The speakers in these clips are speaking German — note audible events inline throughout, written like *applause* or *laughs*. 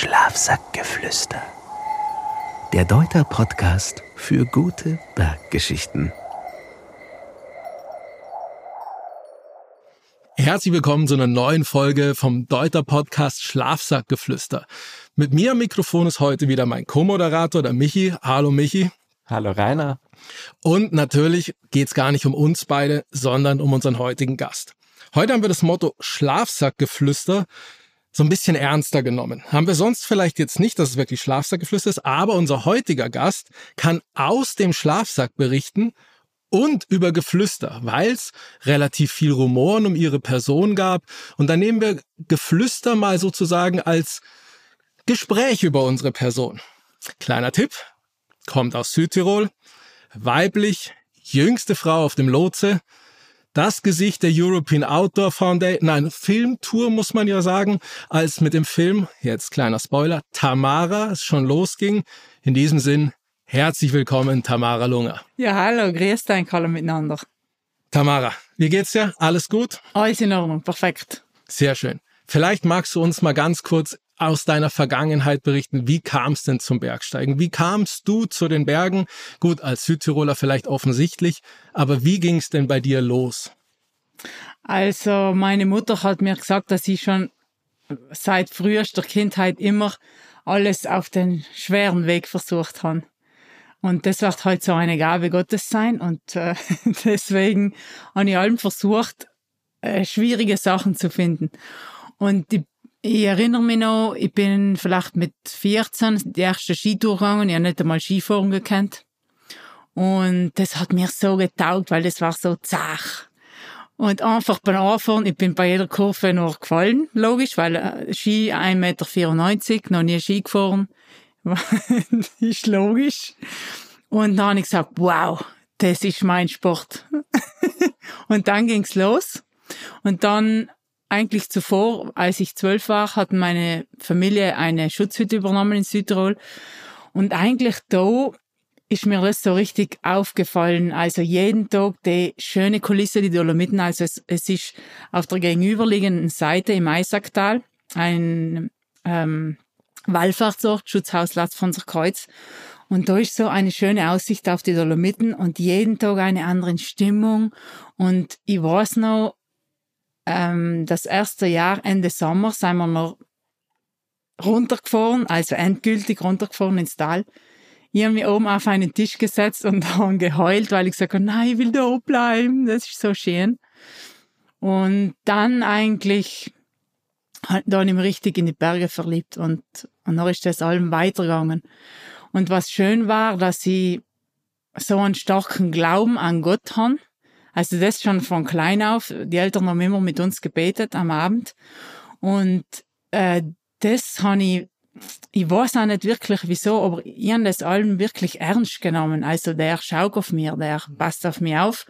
Schlafsackgeflüster. Der Deuter Podcast für gute Berggeschichten. Herzlich willkommen zu einer neuen Folge vom Deuter Podcast Schlafsackgeflüster. Mit mir am Mikrofon ist heute wieder mein Co-Moderator, der Michi. Hallo Michi. Hallo Rainer. Und natürlich geht's gar nicht um uns beide, sondern um unseren heutigen Gast. Heute haben wir das Motto Schlafsackgeflüster so ein bisschen ernster genommen. Haben wir sonst vielleicht jetzt nicht, dass es wirklich Schlafsackgeflüster ist, aber unser heutiger Gast kann aus dem Schlafsack berichten und über Geflüster, weil es relativ viel Rumoren um ihre Person gab. Und dann nehmen wir Geflüster mal sozusagen als Gespräch über unsere Person. Kleiner Tipp, kommt aus Südtirol, weiblich, jüngste Frau auf dem Lotse, das Gesicht der European Outdoor Foundation, nein, Filmtour muss man ja sagen, als mit dem Film, jetzt kleiner Spoiler, Tamara es schon losging. In diesem Sinn, herzlich willkommen, Tamara Lunger. Ja, hallo, grüß dich alle miteinander. Tamara, wie geht's dir? Alles gut? Alles in Ordnung, perfekt. Sehr schön. Vielleicht magst du uns mal ganz kurz aus deiner Vergangenheit berichten. Wie kam es denn zum Bergsteigen? Wie kamst du zu den Bergen? Gut, als Südtiroler vielleicht offensichtlich, aber wie ging es denn bei dir los? Also meine Mutter hat mir gesagt, dass sie schon seit frühester Kindheit immer alles auf den schweren Weg versucht hat. Und das wird halt so eine Gabe Gottes sein. Und äh, *laughs* deswegen habe ich allem versucht, äh, schwierige Sachen zu finden. Und die ich erinnere mich noch, ich bin vielleicht mit 14 die erste Skitour gegangen. Ich habe nicht einmal Skifahren gekannt. Und das hat mir so getaugt, weil das war so zach. Und einfach beim Anfahren, ich bin bei jeder Kurve nur gefallen, logisch, weil äh, Ski 1,94 Meter, noch nie Ski gefahren. *laughs* ist logisch. Und dann habe ich gesagt, wow, das ist mein Sport. *laughs* und dann ging's los. Und dann eigentlich zuvor, als ich zwölf war, hat meine Familie eine Schutzhütte übernommen in Südtirol. Und eigentlich da ist mir das so richtig aufgefallen. Also jeden Tag die schöne Kulisse, die Dolomiten. Also es, es ist auf der gegenüberliegenden Seite im Eisacktal ein ähm, Wallfahrtsort, Schutzhaus Latz Kreuz. Und da ist so eine schöne Aussicht auf die Dolomiten und jeden Tag eine andere Stimmung. Und ich weiß noch, ähm, das erste Jahr, Ende Sommer, sind wir noch runtergefahren, also endgültig runtergefahren ins Tal. Ich habe mich oben auf einen Tisch gesetzt und *laughs* dann geheult, weil ich gesagt habe, nein, ich will da bleiben, das ist so schön. Und dann eigentlich, habe ich mich richtig in die Berge verliebt und, und dann ist das allem weitergegangen. Und was schön war, dass ich so einen starken Glauben an Gott habe, also das schon von klein auf. Die Eltern haben immer mit uns gebetet am Abend. Und äh, das habe ich, ich weiß auch nicht wirklich wieso, aber ich habe das allem wirklich ernst genommen. Also der schaut auf mir, der passt auf mich auf.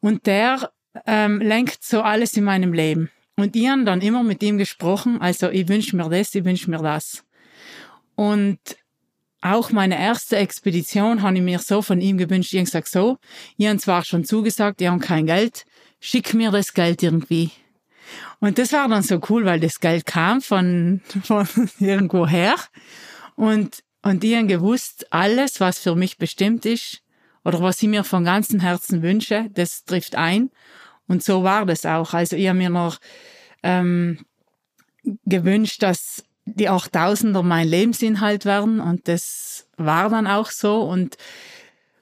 Und der ähm, lenkt so alles in meinem Leben. Und ich habe dann immer mit ihm gesprochen, also ich wünsche mir das, ich wünsche mir das. Und auch meine erste Expedition habe ich mir so von ihm gewünscht. Ich habe gesagt, so, ich habe zwar schon zugesagt, ich habe kein Geld, schick mir das Geld irgendwie. Und das war dann so cool, weil das Geld kam von, *laughs* von irgendwo her. Und, und ich habe gewusst, alles, was für mich bestimmt ist, oder was ich mir von ganzem Herzen wünsche, das trifft ein. Und so war das auch. Also ich habe mir noch ähm, gewünscht, dass die 8000er mein Lebensinhalt werden und das war dann auch so und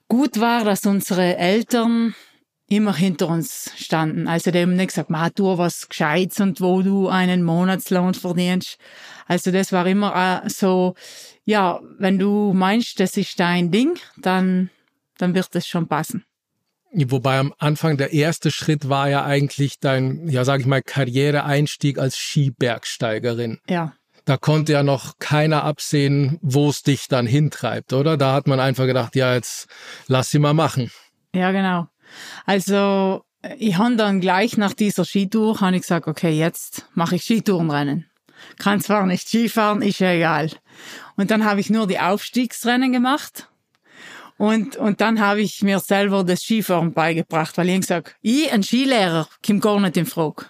gut war, dass unsere Eltern immer hinter uns standen. Also die haben nicht gesagt, mach du was Gescheites und wo du einen Monatslohn verdienst. Also das war immer äh, so, ja, wenn du meinst, das ist dein Ding, dann, dann wird es schon passen. Wobei am Anfang der erste Schritt war ja eigentlich dein, ja, sag ich mal, Karriereeinstieg als Skibergsteigerin. Ja da konnte ja noch keiner absehen, wo es dich dann hintreibt, oder? Da hat man einfach gedacht, ja, jetzt lass sie mal machen. Ja, genau. Also ich habe dann gleich nach dieser Skitour habe ich gesagt, okay, jetzt mache ich Skitourenrennen. Kann zwar nicht Skifahren, ist ja egal. Und dann habe ich nur die Aufstiegsrennen gemacht. Und, und dann habe ich mir selber das Skifahren beigebracht, weil ich gesagt ich, ein Skilehrer, kommt gar nicht in Frage.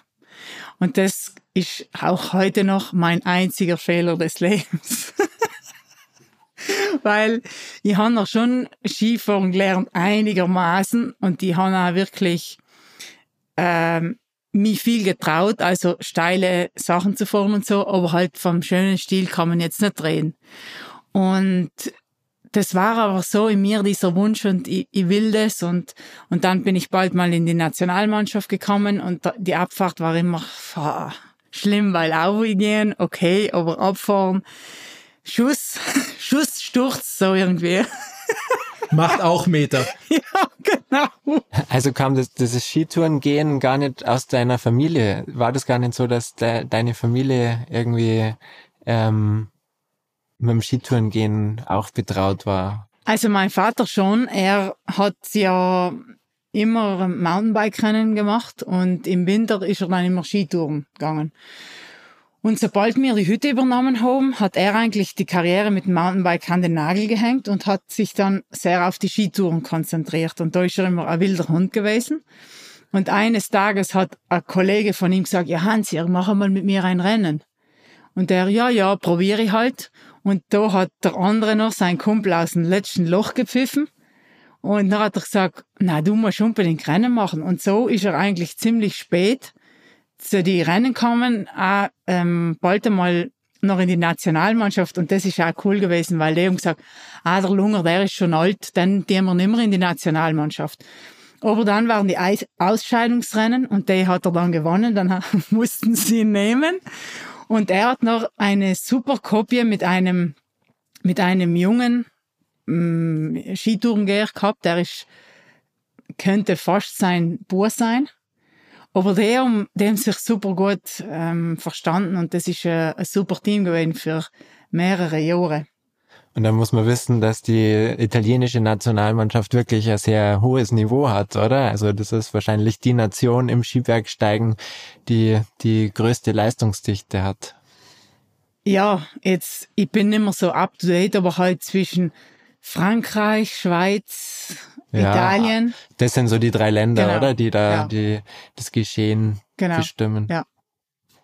Und das ist auch heute noch mein einziger Fehler des Lebens. *laughs* Weil ich habe noch schon Skifahren gelernt, einigermaßen, und ich habe auch wirklich ähm, mich viel getraut, also steile Sachen zu fahren und so, aber halt vom schönen Stil kann man jetzt nicht drehen. Und das war aber so in mir dieser Wunsch und ich, ich will das und und dann bin ich bald mal in die Nationalmannschaft gekommen und die Abfahrt war immer schlimm, weil aufgehen, okay, aber abfahren, Schuss, *laughs* Schuss, Sturz, so irgendwie. *laughs* Macht auch Meter. ja, genau. Also kam das, dieses Skitourengehen gar nicht aus deiner Familie? War das gar nicht so, dass de, deine Familie irgendwie ähm, mit dem Skitourengehen auch betraut war? Also mein Vater schon. Er hat ja immer Mountainbike-Rennen gemacht und im Winter ist er dann immer Skitouren gegangen. Und sobald wir die Hütte übernommen haben, hat er eigentlich die Karriere mit dem Mountainbike an den Nagel gehängt und hat sich dann sehr auf die Skitouren konzentriert. Und da ist er immer ein wilder Hund gewesen. Und eines Tages hat ein Kollege von ihm gesagt, ja Hans, mach mal mit mir ein Rennen. Und der, ja, ja, probiere ich halt. Und da hat der andere noch sein Kumpel aus dem letzten Loch gepfiffen. Und dann hat er gesagt, na, du musst unbedingt Rennen machen. Und so ist er eigentlich ziemlich spät zu die Rennen kommen, auch ähm, bald einmal noch in die Nationalmannschaft und das ist auch cool gewesen, weil die haben gesagt, ah, der Lunger, der ist schon alt, dann gehen wir nicht mehr in die Nationalmannschaft. Aber dann waren die Ausscheidungsrennen und die hat er dann gewonnen, dann *laughs* mussten sie ihn nehmen. Und er hat noch eine super Kopie mit einem, mit einem jungen mm, Skitourengeher gehabt, der ist, könnte fast sein Bub sein. Aber die haben, die haben sich super gut ähm, verstanden und das ist ein, ein super Team gewesen für mehrere Jahre. Und dann muss man wissen, dass die italienische Nationalmannschaft wirklich ein sehr hohes Niveau hat, oder? Also das ist wahrscheinlich die Nation im Skibergsteigen, die die größte Leistungsdichte hat. Ja, jetzt, ich bin nicht mehr so up to date, aber halt zwischen Frankreich, Schweiz, ja, Italien. Das sind so die drei Länder, genau. oder? Die da ja. die, das Geschehen genau. bestimmen. Ja.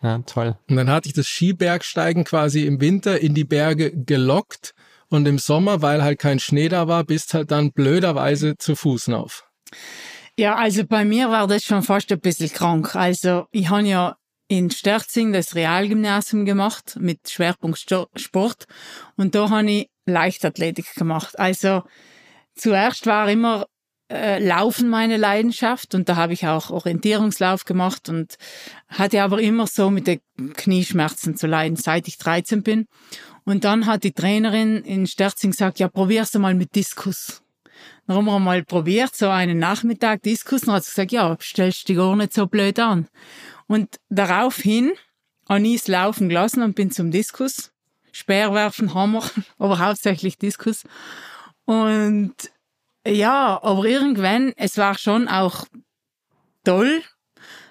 Ja, toll. Und dann hatte ich das Skibergsteigen quasi im Winter in die Berge gelockt und im Sommer, weil halt kein Schnee da war, bist halt dann blöderweise zu Fuß auf. Ja, also bei mir war das schon fast ein bisschen krank. Also ich habe ja in Sterzing das Realgymnasium gemacht mit Schwerpunkt Sport und da habe ich Leichtathletik gemacht. Also zuerst war immer äh, Laufen meine Leidenschaft und da habe ich auch Orientierungslauf gemacht und hatte aber immer so mit den Knieschmerzen zu leiden, seit ich 13 bin. Und dann hat die Trainerin in Sterzing gesagt, ja, probierst du mal mit Diskus. Dann haben wir mal probiert, so einen Nachmittag Diskus. Dann hat sie gesagt, ja, stellst dich gar nicht so blöd an. Und daraufhin habe ich es laufen gelassen und bin zum Diskus. Speerwerfen, Hammer, *laughs* aber hauptsächlich Diskus. Und ja, aber irgendwann, es war schon auch toll,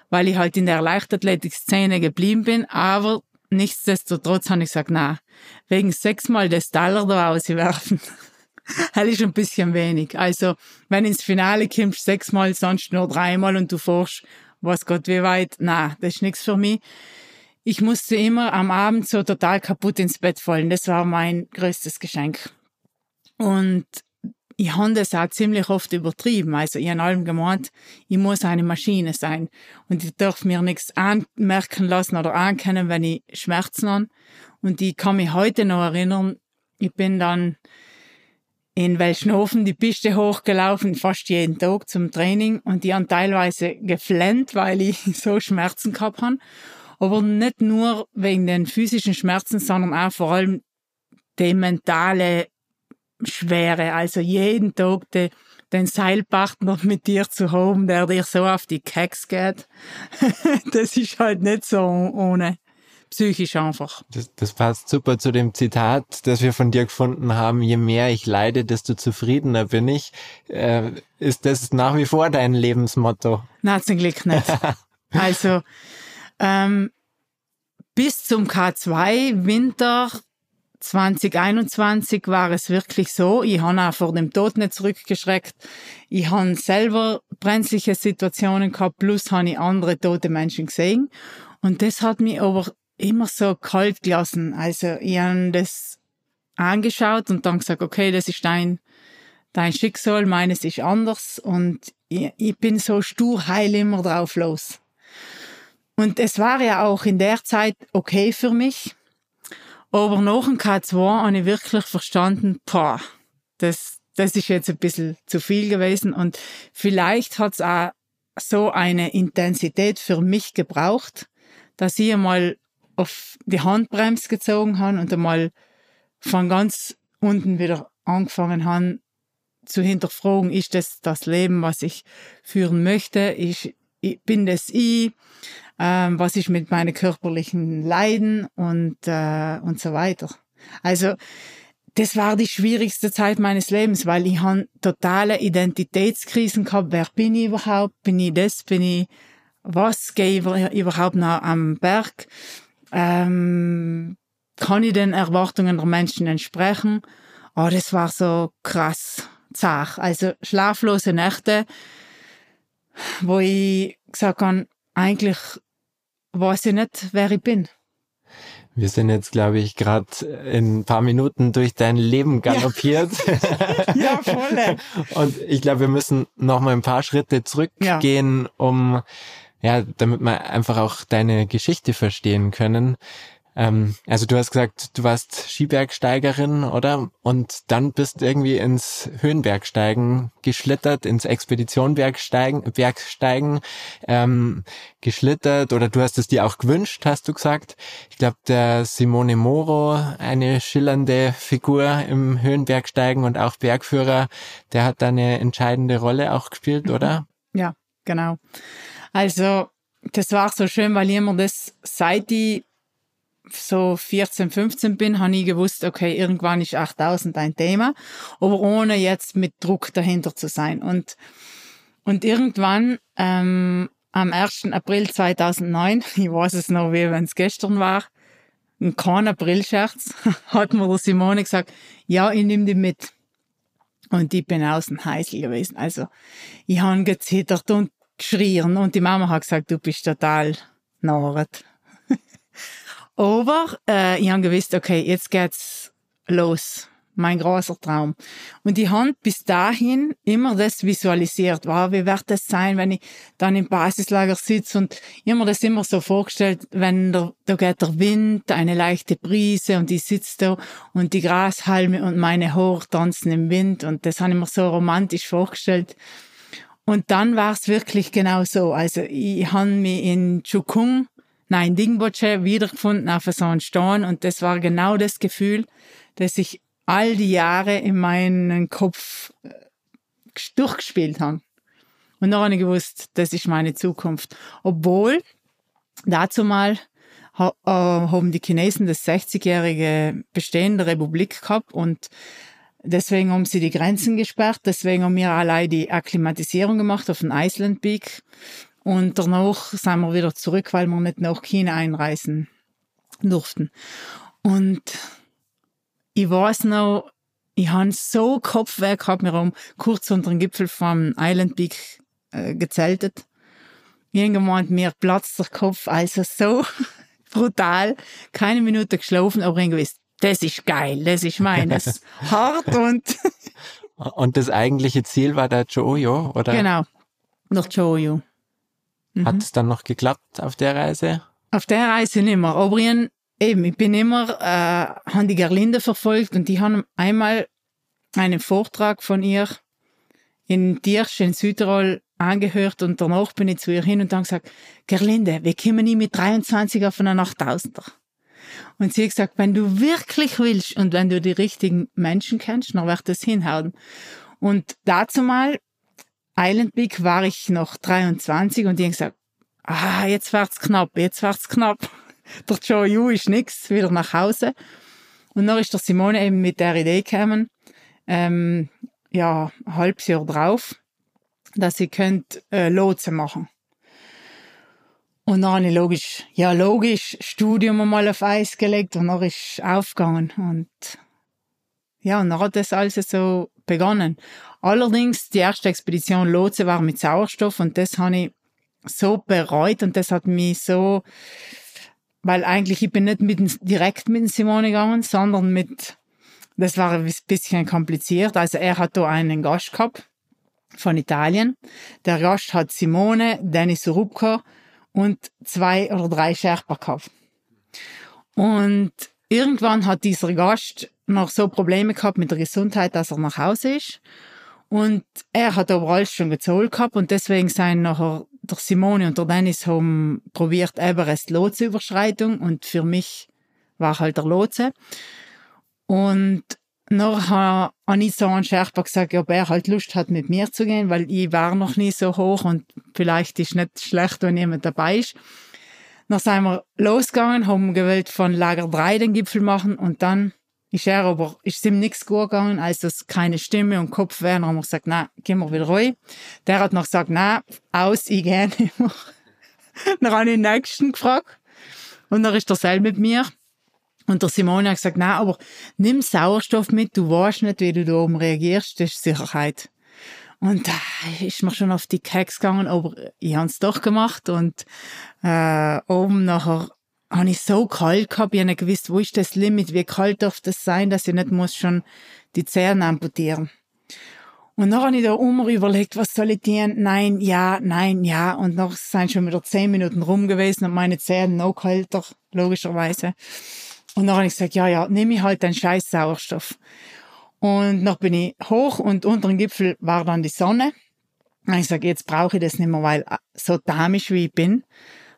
weil ich halt in der Leichtathletik-Szene geblieben bin, aber nichtsdestotrotz habe ich gesagt, na, wegen sechsmal das Dollar da auswerfen, *laughs* das ist ein bisschen wenig. Also, wenn ins Finale kommst, sechsmal, sonst nur dreimal und du forschst, was Gott wie weit, na, das ist nichts für mich. Ich musste immer am Abend so total kaputt ins Bett fallen. Das war mein größtes Geschenk. Und ich habe das auch ziemlich oft übertrieben. Also ich habe allem gemeint, ich muss eine Maschine sein. Und ich darf mir nichts anmerken lassen oder ankennen, wenn ich Schmerzen habe. Und ich kann mich heute noch erinnern, ich bin dann in Welschnofen die Piste hochgelaufen, fast jeden Tag zum Training. Und die haben teilweise geflennt, weil ich *laughs* so Schmerzen gehabt habe. Aber nicht nur wegen den physischen Schmerzen, sondern auch vor allem die mentale Schwere. Also jeden Tag de, den Seilpartner *laughs* mit dir zu haben, der dir so auf die Keks geht, *laughs* das ist halt nicht so ohne. Psychisch einfach. Das, das passt super zu dem Zitat, das wir von dir gefunden haben. Je mehr ich leide, desto zufriedener bin ich. Äh, ist das nach wie vor dein Lebensmotto? Nein, zum Glück nicht. *laughs* also, ähm, bis zum K2 Winter 2021 war es wirklich so, ich habe auch vor dem Tod nicht zurückgeschreckt. Ich habe selber brenzliche Situationen gehabt, plus habe ich andere tote Menschen gesehen. Und das hat mich aber immer so kalt gelassen. Also ich habe das angeschaut und dann gesagt, okay, das ist dein, dein Schicksal, meines ist anders und ich, ich bin so stur heil immer drauf los. Und es war ja auch in der Zeit okay für mich. Aber nach dem K2 habe ich wirklich verstanden, boah, das, das ist jetzt ein bisschen zu viel gewesen und vielleicht hat es auch so eine Intensität für mich gebraucht, dass ich einmal auf die Handbremse gezogen habe und einmal von ganz unten wieder angefangen habe zu hinterfragen, ist das das Leben, was ich führen möchte? Ich bin das ich? Ähm, was ist mit meinen körperlichen Leiden und, äh, und so weiter. Also, das war die schwierigste Zeit meines Lebens, weil ich han totale Identitätskrisen gehabt. Wer bin ich überhaupt? Bin ich das? Bin ich was? Gehe ich überhaupt noch am Berg? Ähm, kann ich den Erwartungen der Menschen entsprechen? Oh, das war so krass zart. Also schlaflose Nächte, wo ich gesagt habe, eigentlich weiß ich nicht, wer ich bin. Wir sind jetzt, glaube ich, gerade in ein paar Minuten durch dein Leben galoppiert. *laughs* Ja, ja voll. Und ich glaube, wir müssen noch mal ein paar Schritte zurückgehen, ja. um ja, damit wir einfach auch deine Geschichte verstehen können. Ähm, also du hast gesagt, du warst Skibergsteigerin, oder? Und dann bist irgendwie ins Höhenbergsteigen geschlittert, ins Expeditionbergsteigen, Bergsteigen ähm, geschlittert, oder du hast es dir auch gewünscht, hast du gesagt. Ich glaube, der Simone Moro, eine schillernde Figur im Höhenbergsteigen und auch Bergführer, der hat da eine entscheidende Rolle auch gespielt, mhm. oder? Ja, genau. Also das war so schön, weil ich mir das, seit ich so 14, 15 bin, habe ich gewusst, okay, irgendwann ist 8000 ein Thema, aber ohne jetzt mit Druck dahinter zu sein. Und, und irgendwann ähm, am 1. April 2009, *laughs* ich weiß es noch, wie wenn es gestern war, ein kein Aprilscherz, *laughs* hat mir Simone gesagt, ja, ich nehme die mit. Und ich bin außen heißel gewesen. Also, ich habe gezittert und geschrien und die Mama hat gesagt, du bist total narret. Aber äh, ich habe gewusst, okay, jetzt geht's los. Mein großer Traum. Und ich habe bis dahin immer das visualisiert. Wow, wie wird das sein, wenn ich dann im Basislager sitze und mir das immer so vorgestellt, wenn der, da geht der Wind, eine leichte Brise und ich sitze da und die Grashalme und meine Haare tanzen im Wind und das habe ich mir so romantisch vorgestellt. Und dann war es wirklich genau so. Also ich habe mich in Chukung nein, Dingboche wiedergefunden auf so einem Stein und das war genau das Gefühl, das ich all die Jahre in meinen Kopf äh, durchgespielt habe. Und dann habe gewusst, das ist meine Zukunft. Obwohl, dazu mal äh, haben die Chinesen das 60-jährige Bestehen der Republik gehabt und deswegen haben sie die Grenzen gesperrt, deswegen haben wir allein die Akklimatisierung gemacht auf den Iceland Peak. Und danach sind wir wieder zurück, weil wir nicht nach China einreisen durften. Und ich weiß noch, ich habe so Kopfweh gehabt, wir haben kurz unter dem Gipfel vom Island Peak äh, gezeltet. Irgendwann mir platzt der Kopf, also so *laughs* brutal. Keine Minute geschlafen, aber irgendwie gewusst, das ist geil, das ist meines. *laughs* Hart und... *laughs* und das eigentliche Ziel war der Jojo, oder? Genau, nach Jojo. Mhm. Hat es dann noch geklappt auf der Reise? Auf der Reise nicht mehr. Ich, eben, ich bin immer, äh, habe die Gerlinde verfolgt und die haben einmal einen Vortrag von ihr in Dirsch in Südtirol angehört und danach bin ich zu ihr hin und dann gesagt, Gerlinde, wir kommen nie mit 23 auf einen 8000er. Und sie hat gesagt, wenn du wirklich willst und wenn du die richtigen Menschen kennst, dann wird das hinhauen. Und dazu mal Island Peak war ich noch 23 und die haben gesagt, ah, jetzt wird's knapp, jetzt wird's knapp. *laughs* Der Joe Yu ist nix, wieder nach Hause. Und dann ist der Simone eben mit der Idee gekommen, ähm, ja, ein halbes Jahr drauf, dass sie könnt äh, Lotsen machen. Und dann habe ich logisch, ja logisch, Studium einmal auf Eis gelegt und dann ist aufgegangen. Und ja, und dann hat das alles so begonnen. Allerdings, die erste Expedition Lotse war mit Sauerstoff und das habe ich so bereut und das hat mich so, weil eigentlich ich bin nicht mit, direkt mit Simone gegangen, sondern mit, das war ein bisschen kompliziert. Also er hat da einen Gast gehabt von Italien. Der Gast hat Simone, Dennis Rubka und zwei oder drei Sherpa gehabt. Und irgendwann hat dieser Gast noch so Probleme gehabt mit der Gesundheit, dass er nach Hause ist. Und er hat aber alles schon gezahlt gehabt und deswegen sind nachher der Simone und der Dennis haben probiert, Everest Lotsenüberschreitung und für mich war halt der Lotse. Und nachher habe ich so an Scherper gesagt, ob er halt Lust hat, mit mir zu gehen, weil ich war noch nie so hoch und vielleicht ist nicht schlecht, wenn jemand dabei ist. Dann sind wir losgegangen, haben gewählt von Lager 3 den Gipfel machen und dann ist er aber, ist ihm nichts gut gegangen, als das keine Stimme und Kopf wären. Dann haben wir gesagt, na, gehen wir wieder rein. Der hat noch gesagt, na, aus, ich gehe nicht mehr. *laughs* dann habe ich den Nächsten gefragt. Und dann ist er selber mit mir. Und der Simone hat gesagt, na, aber nimm Sauerstoff mit, du weißt nicht, wie du da oben reagierst, das ist Sicherheit. Und da ist mir schon auf die Keks gegangen, aber ich habe es doch gemacht und äh, oben nachher habe ich so kalt gehabt, ich habe nicht gewusst, wo ist das Limit, wie kalt darf das sein, dass ich nicht muss schon die Zähne amputieren. Und dann habe ich da immer überlegt, was soll ich tun? Nein, ja, nein, ja. Und noch sind schon wieder zehn Minuten rum gewesen und meine Zähne noch kälter, logischerweise. Und dann habe ich gesagt, ja, ja, nehme ich halt den scheiß Sauerstoff. Und noch bin ich hoch und unter dem Gipfel war dann die Sonne. Und ich sage, jetzt brauche ich das nicht mehr, weil äh, so damisch wie ich bin,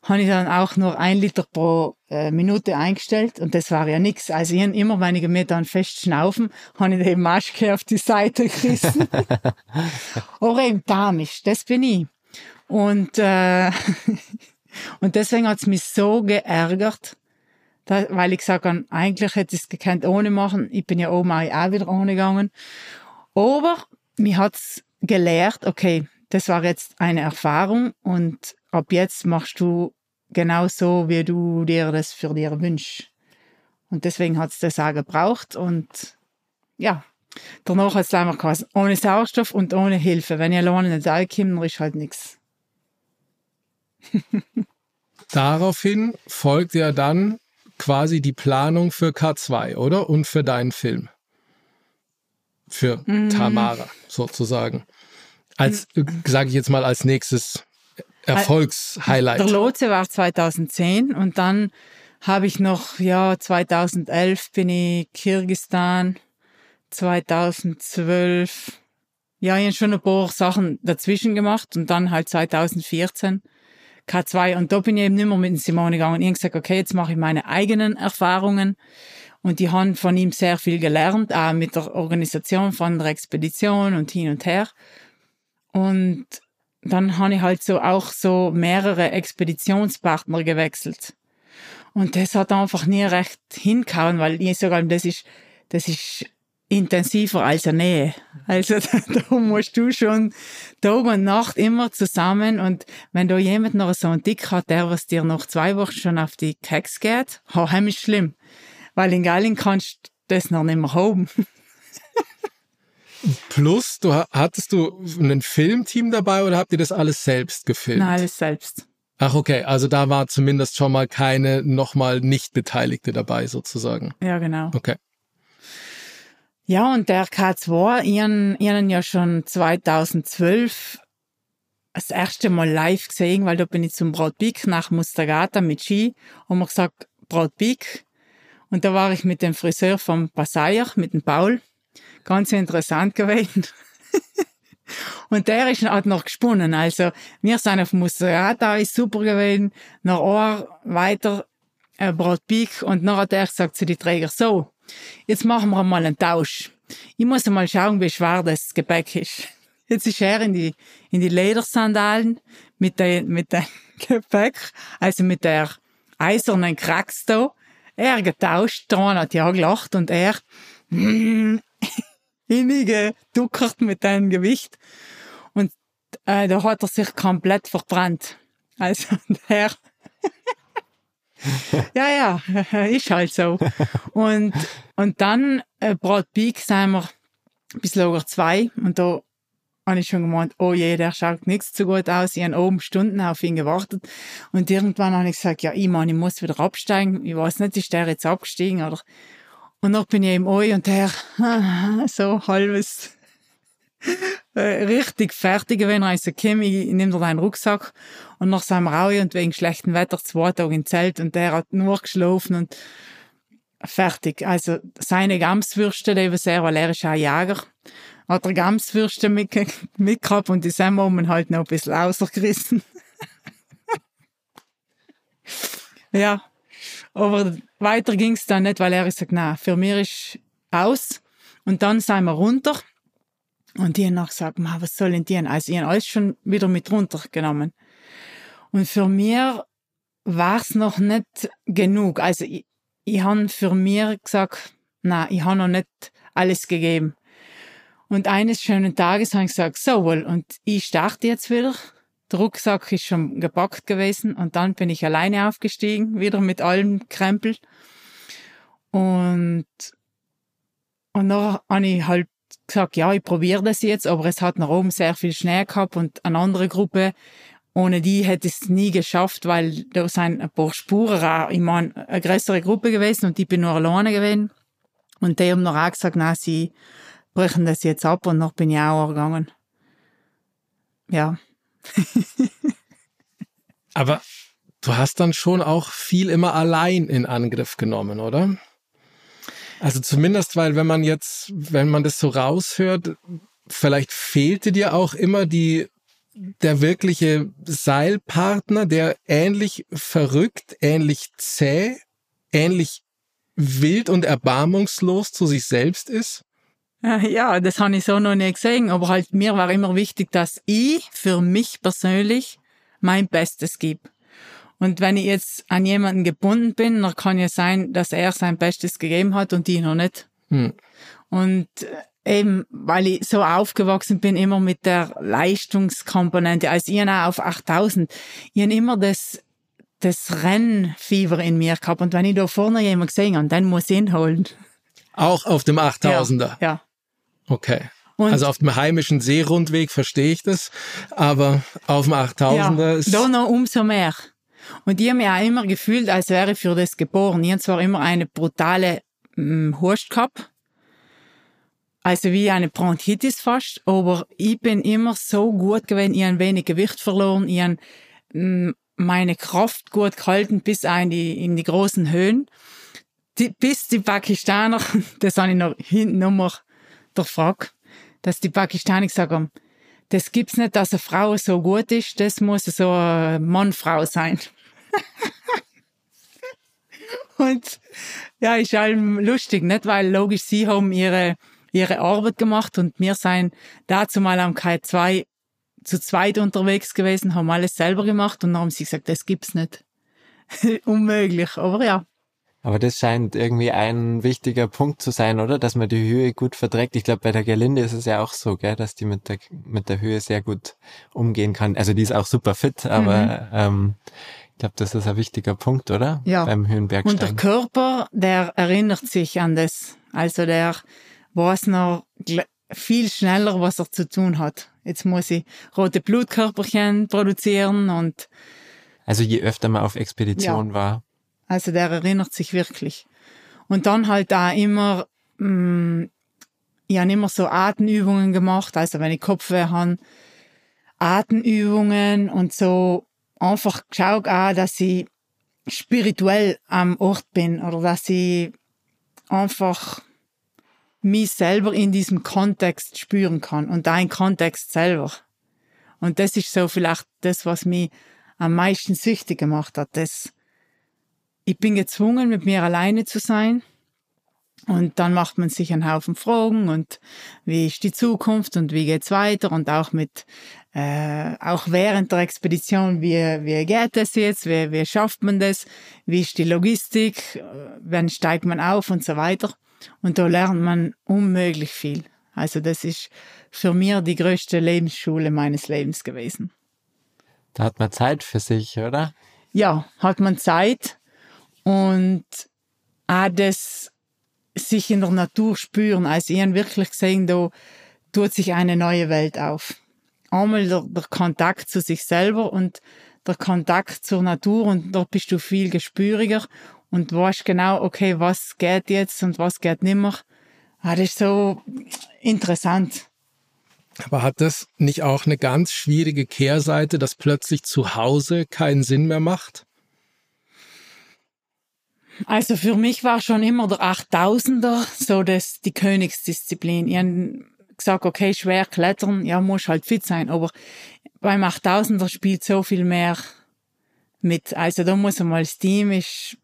habe ich dann auch nur ein Liter pro äh, Minute eingestellt und das war ja nix. Also ich immer, wenn ich mir dann fest schnaufen, habe ich die Maske auf die Seite gerissen. Aber *laughs* eben damisch, das bin ich. Und, äh, *laughs* und deswegen hat's mich so geärgert, da, weil ich gesagt habe, eigentlich hätte ich es gekannt ohne machen. Ich bin ja oben auch wieder ohne gegangen. Aber mir hat's gelehrt, okay, das war jetzt eine Erfahrung und ab jetzt machst du genau so, wie du dir das für dir wünschst. Und deswegen hat es das auch gebraucht und ja, danach hat es einfach geheißen, ohne Sauerstoff und ohne Hilfe. Wenn ihr alleine nicht reinkommt, dann ist halt nichts. *laughs* Daraufhin folgt ja dann quasi die Planung für K2, oder? Und für deinen Film. Für mm. Tamara, sozusagen. Als, mm. sage ich jetzt mal, als nächstes Erfolgshighlight? Der Lotse war 2010 und dann habe ich noch, ja, 2011 bin ich Kirgistan, 2012, ja, ich habe schon ein paar Sachen dazwischen gemacht und dann halt 2014 K2 und da bin ich eben nicht mehr mit Simone gegangen. Ich habe gesagt, okay, jetzt mache ich meine eigenen Erfahrungen und die haben von ihm sehr viel gelernt, auch mit der Organisation von der Expedition und hin und her. Und dann habe ich halt so auch so mehrere Expeditionspartner gewechselt. Und das hat einfach nie recht hingehauen, weil ich sage, das ist, das ist intensiver als eine Nähe. Also *laughs* da musst du schon Tag und Nacht immer zusammen und wenn da jemand noch so einen Dick hat, der was dir noch zwei Wochen schon auf die Keks geht, ha, ist schlimm. Weil in Geiling kannst du das noch nicht mehr haben. *laughs* Plus, du hattest du ein Filmteam dabei oder habt ihr das alles selbst gefilmt? Nein, alles selbst. Ach, okay. Also da war zumindest schon mal keine nochmal nicht Beteiligte dabei, sozusagen. Ja, genau. Okay. Ja, und der K2, ihren, ihren ja schon 2012 das erste Mal live gesehen, weil da bin ich zum Brodbeek nach Mustagata mit Ski und mir gesagt, Brodbeek. Und da war ich mit dem Friseur vom Passaier, mit dem Paul ganz interessant gewesen. *laughs* und der ist, hat noch gesponnen. Also, wir sind auf Museum, da ist super gewesen. Nach Ohr weiter, äh, Bratpik. Und hat er gesagt zu den Träger, so, jetzt machen wir mal einen Tausch. Ich muss mal schauen, wie schwer das Gepäck ist. *laughs* Jetzt ist er in die, in die Ledersandalen mit dem, mit dem *laughs* Gepäck, also mit der eisernen Krax da. Er getauscht, dran hat ja gelacht und er, innige duckert mit deinem Gewicht. Und äh, da hat er sich komplett verbrannt. Also *laughs* der *laughs* ja, ja, *laughs* ist halt so. Und, und dann, äh, Brad Peak, sind wir bis Lager 2 und da habe ich schon gemeint, oh je, der schaut nichts so gut aus. Ich habe oben Stunden auf ihn gewartet. Und irgendwann habe ich gesagt, ja, ich meine, ich muss wieder absteigen. Ich weiß nicht, ist der jetzt abgestiegen oder? Und dann bin ich im Oi und der *laughs* so halbes äh, richtig fertig gewesen. Ich so, Kim, ich nehme dir deinen Rucksack. Und nach seinem Raue und wegen schlechtem Wetter zwei Tage im Zelt und der hat nur geschlafen und fertig. Also seine Gamswürste leben sehr, weil er ist auch Jäger. Hat er Gamswürste mit, mitgehabt und die sind wir halt noch ein bisschen *laughs* rausgerissen. ja, aber weiter ging's dann nicht, weil er gesagt, na, für mich ist aus. Und dann sind wir runter. Und die haben noch gesagt, ma, was soll denn die? Also, ich habe alles schon wieder mit runtergenommen. Und für mir war's noch nicht genug. Also, ich, ich habe für mir gesagt, na, ich habe noch nicht alles gegeben. Und eines schönen Tages habe ich gesagt, so wohl, und ich starte jetzt wieder. Der Rucksack ist schon gepackt gewesen und dann bin ich alleine aufgestiegen, wieder mit allem Krempel. Und, und dann habe ich halt gesagt, ja, ich probiere das jetzt, aber es hat nach oben sehr viel Schnee gehabt und eine andere Gruppe, ohne die hätte ich es nie geschafft, weil da sind ein paar Spuren ich meine, eine größere Gruppe gewesen und ich bin nur alleine gewesen. Und die haben noch auch gesagt, na, sie brechen das jetzt ab und noch bin ich auch gegangen. Ja. *laughs* Aber du hast dann schon auch viel immer allein in Angriff genommen, oder? Also zumindest, weil wenn man jetzt, wenn man das so raushört, vielleicht fehlte dir auch immer die, der wirkliche Seilpartner, der ähnlich verrückt, ähnlich zäh, ähnlich wild und erbarmungslos zu sich selbst ist? Ja, das habe ich so noch nie gesehen, aber halt mir war immer wichtig, dass ich für mich persönlich mein Bestes gebe. Und wenn ich jetzt an jemanden gebunden bin, dann kann ja sein, dass er sein Bestes gegeben hat und die noch nicht. Hm. Und äh, eben, weil ich so aufgewachsen bin, immer mit der Leistungskomponente, als ich auch auf 8000, ich habe immer das, das Rennfieber in mir gehabt. Und wenn ich da vorne jemanden gesehen habe, dann muss ich ihn holen. Auch auf dem 8000er? Ja. ja. Okay. Und also auf dem heimischen Seerundweg verstehe ich das, aber auf dem 8000er ja, ist... Da noch umso mehr. Und ich habe mich auch immer gefühlt, als wäre ich für das geboren. Ich habe zwar immer eine brutale hm, Hurst gehabt, also wie eine Bronchitis fast, aber ich bin immer so gut gewesen, ich habe ein wenig Gewicht verloren, ich habe hm, meine Kraft gut gehalten bis in die, in die großen Höhen. Die, bis die Pakistaner, *laughs* das habe ich noch hinten nochmal der Frage, dass die Pakistaner haben, das gibt's nicht, dass eine Frau so gut ist, das muss so eine Mann-Frau sein. *laughs* Und ja, ist allem lustig, nicht? Weil logisch, sie haben ihre, ihre Arbeit gemacht und wir seien dazu mal am K2 zu zweit unterwegs gewesen, haben alles selber gemacht und dann haben sie gesagt, das gibt's nicht. *laughs* Unmöglich, aber ja. Aber das scheint irgendwie ein wichtiger Punkt zu sein, oder? Dass man die Höhe gut verträgt. Ich glaube, bei der Gerlinde ist es ja auch so, gell, dass die mit der, mit der Höhe sehr gut umgehen kann. Also die ist auch super fit, aber mhm. ähm, ich glaube, das ist ein wichtiger Punkt, oder? Ja. Beim Höhenbergsteigen. Und der Körper, der erinnert sich an das. Also der weiß noch viel schneller, was er zu tun hat. Jetzt muss ich rote Blutkörperchen produzieren und also je öfter man auf Expedition ja. war, also der erinnert sich wirklich. Und dann halt da immer, mh, mm, ich habe immer so Atemübungen gemacht, also wenn ich Kopfweh habe, Atemübungen und so einfach geschaut auch, dass ich spirituell am Ort bin oder dass ich einfach mich selber in diesem Kontext spüren kann und dein Kontext selber. Und das ist so vielleicht das, was mich am meisten süchtig gemacht hat. Das, ich bin gezwungen, mit mir alleine zu sein. Und dann macht man sich einen Haufen Fragen und wie ist die Zukunft und wie geht's weiter? Und auch mit äh, auch während der Expedition wie wie geht es jetzt? Wie wie schafft man das? Wie ist die Logistik? Wann steigt man auf? Und so weiter. Und da lernt man unmöglich viel. Also das ist für mich die größte Lebensschule meines Lebens gewesen. Da hat man Zeit für sich oder? Ja hat man Zeit und auch das sich in der Natur spüren. Also ich wirklich gesehen, da tut sich eine neue Welt auf. Einmal der, der Kontakt zu sich selber und der Kontakt zur Natur und dort bist du viel gespüriger und weißt genau, okay, was geht jetzt und was geht nimmer. Ah, das ist so interessant. Aber hat das nicht auch eine ganz schwierige Kehrseite, dass plötzlich zu Hause keinen Sinn mehr macht? Also für mich war schon immer der 8000er so das, die Königsdisziplin. Ich habe gesagt, okay, schwer klettern, ja, muss halt fit sein, aber beim 8000er spielt so viel mehr mit. Also da muss einmal das Team ist,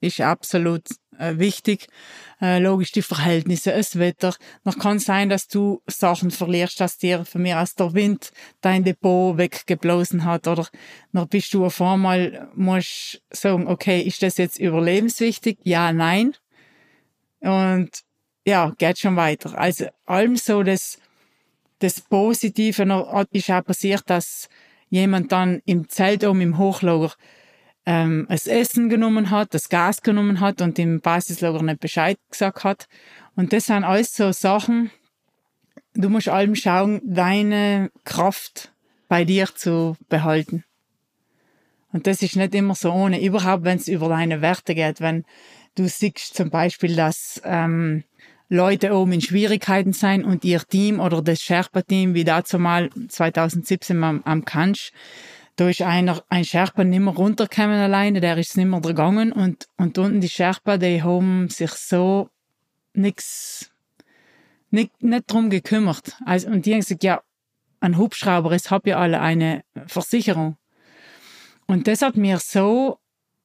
ist absolut wichtig. Äh, logisch die Verhältnisse, das Wetter. Noch kann sein, dass du Sachen verlierst, dass dir von mir aus der Wind dein Depot weggeblasen hat oder noch bist du auf einmal, musst sagen, okay, ist das jetzt überlebenswichtig? Ja, nein. Und ja, geht schon weiter. Also allem so das, das Positive noch ist auch passiert, dass jemand dann im Zelt oben im Hochlager ähm, das Essen genommen hat, das Gas genommen hat und im Basislager nicht Bescheid gesagt hat. Und das sind alles so Sachen, du musst allem schauen, deine Kraft bei dir zu behalten. Und das ist nicht immer so ohne, überhaupt wenn es über deine Werte geht. Wenn du siehst zum Beispiel, dass ähm, Leute oben in Schwierigkeiten sein und ihr Team oder das Sherpa-Team, wie dazu mal 2017 am, am Kansch, da ist einer, ein Sherpa nimmer runtergekommen alleine, der ist nimmer gegangen und, und unten die Sherpa, die haben sich so nix, nicht, nicht drum gekümmert. Also, und die haben gesagt, ja, ein Hubschrauber, es hat ja alle eine Versicherung. Und das hat mir so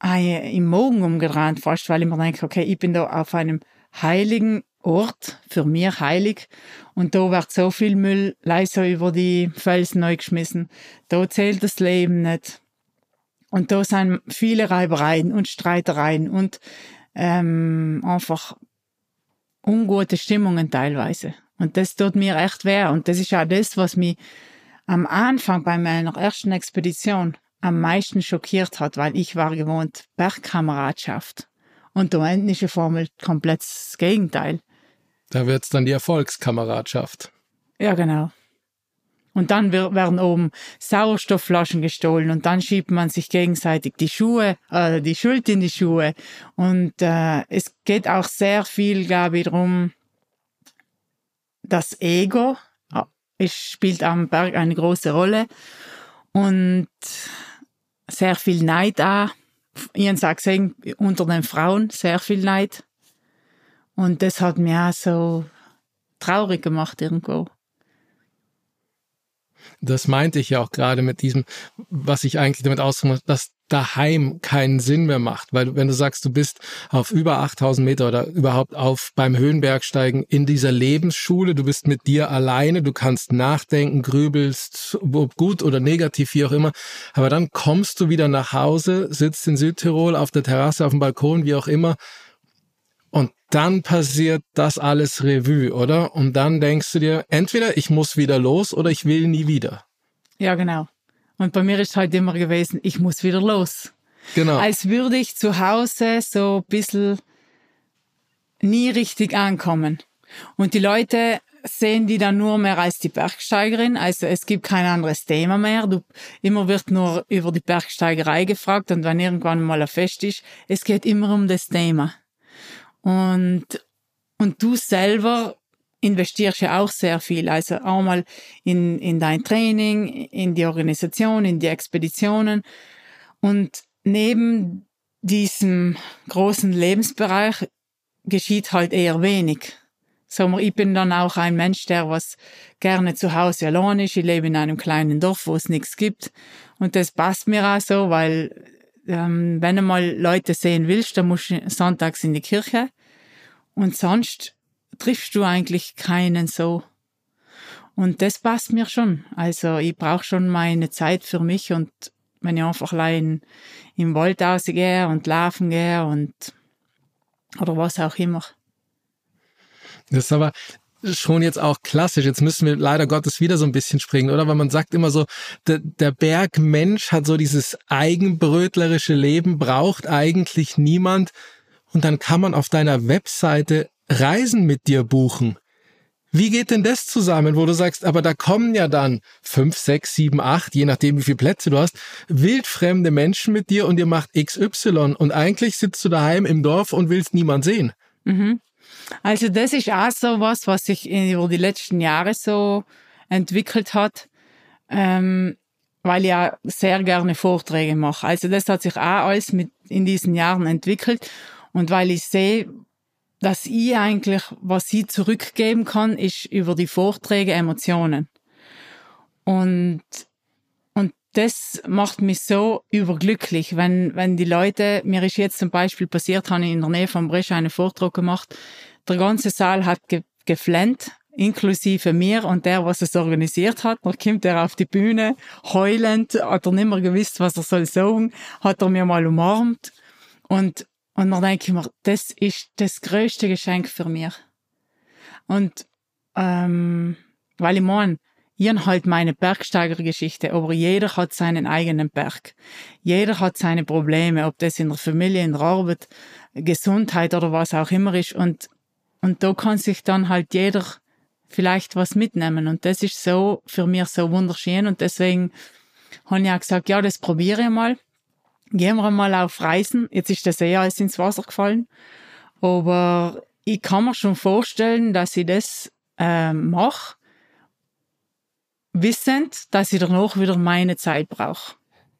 äh, im Morgen umgedreht fast, weil ich mir denke, okay, ich bin da auf einem heiligen Ort, für mich heilig. Und da wird so viel Müll leise über die Felsen neu geschmissen. Da zählt das Leben nicht. Und da sind viele Reibereien und Streitereien und ähm, einfach ungute Stimmungen teilweise. Und das tut mir echt weh. Und das ist auch das, was mich am Anfang bei meiner ersten Expedition am meisten schockiert hat, weil ich war gewohnt Bergkameradschaft. Und da hinten ist Formel komplett das Gegenteil. Da wird es dann die Erfolgskameradschaft. Ja, genau. Und dann werden oben Sauerstoffflaschen gestohlen und dann schiebt man sich gegenseitig die Schuhe, äh, die Schuld in die Schuhe. Und äh, es geht auch sehr viel, glaube ich, darum, das Ego äh, es spielt am Berg eine große Rolle und sehr viel Neid auch. Ich sage unter den Frauen sehr viel Neid. Und das hat mich auch so traurig gemacht irgendwo. Das meinte ich ja auch gerade mit diesem, was ich eigentlich damit ausdrücke, dass daheim keinen Sinn mehr macht. Weil wenn du sagst, du bist auf über 8000 Meter oder überhaupt auf beim Höhenbergsteigen in dieser Lebensschule, du bist mit dir alleine, du kannst nachdenken, grübelst, ob gut oder negativ, wie auch immer. Aber dann kommst du wieder nach Hause, sitzt in Südtirol auf der Terrasse, auf dem Balkon, wie auch immer und dann passiert das alles Revue, oder? Und dann denkst du dir, entweder ich muss wieder los oder ich will nie wieder. Ja, genau. Und bei mir ist halt immer gewesen, ich muss wieder los. Genau. Als würde ich zu Hause so ein bisschen nie richtig ankommen. Und die Leute sehen die dann nur mehr als die Bergsteigerin. Also es gibt kein anderes Thema mehr. Du, immer wird nur über die Bergsteigerei gefragt und wenn irgendwann mal ein Fest ist, es geht immer um das Thema. Und, und du selber investierst ja auch sehr viel. Also auch mal in, in dein Training, in die Organisation, in die Expeditionen. Und neben diesem großen Lebensbereich geschieht halt eher wenig. So, ich bin dann auch ein Mensch, der was gerne zu Hause allein ist. Ich lebe in einem kleinen Dorf, wo es nichts gibt. Und das passt mir auch so, weil ähm, wenn du mal Leute sehen willst, dann musst du sonntags in die Kirche. Und sonst triffst du eigentlich keinen so. Und das passt mir schon. Also ich brauche schon meine Zeit für mich und wenn ich einfach allein im Wald rausgehe und laufen gehe und oder was auch immer. Das ist aber schon jetzt auch klassisch. Jetzt müssen wir leider Gottes wieder so ein bisschen springen, oder? Weil man sagt immer so, der, der Bergmensch hat so dieses eigenbrötlerische Leben, braucht eigentlich niemand. Und dann kann man auf deiner Webseite Reisen mit dir buchen. Wie geht denn das zusammen, wo du sagst, aber da kommen ja dann fünf, sechs, sieben, acht, je nachdem, wie viele Plätze du hast, wildfremde Menschen mit dir und ihr macht XY und eigentlich sitzt du daheim im Dorf und willst niemand sehen. Mhm. Also das ist auch so was, was sich über die letzten Jahre so entwickelt hat, ähm, weil ich ja sehr gerne Vorträge mache. Also das hat sich auch alles mit in diesen Jahren entwickelt und weil ich sehe, dass ich eigentlich, was ich zurückgeben kann, ist über die Vorträge Emotionen. Und, das macht mich so überglücklich, wenn, wenn die Leute, mir ist jetzt zum Beispiel passiert, habe ich in der Nähe von Brescia einen Vortrag gemacht, der ganze Saal hat ge geflennt, inklusive mir und der, was es organisiert hat. Dann kommt er auf die Bühne, heulend, hat er nicht mehr gewusst, was er soll sagen, hat er mir mal umarmt und und dann denke ich mir, das ist das größte Geschenk für mich. Und ähm, weil ich meine, habe halt meine Bergsteigergeschichte, aber jeder hat seinen eigenen Berg. Jeder hat seine Probleme, ob das in der Familie, in der Arbeit, Gesundheit oder was auch immer ist. Und, und da kann sich dann halt jeder vielleicht was mitnehmen. Und das ist so für mich so wunderschön. Und deswegen habe ich auch gesagt, ja, das probiere ich mal gehen wir mal auf Reisen. Jetzt ist das eher alles ins Wasser gefallen. Aber ich kann mir schon vorstellen, dass ich das äh, mache, wissend, dass ich danach wieder meine Zeit brauche.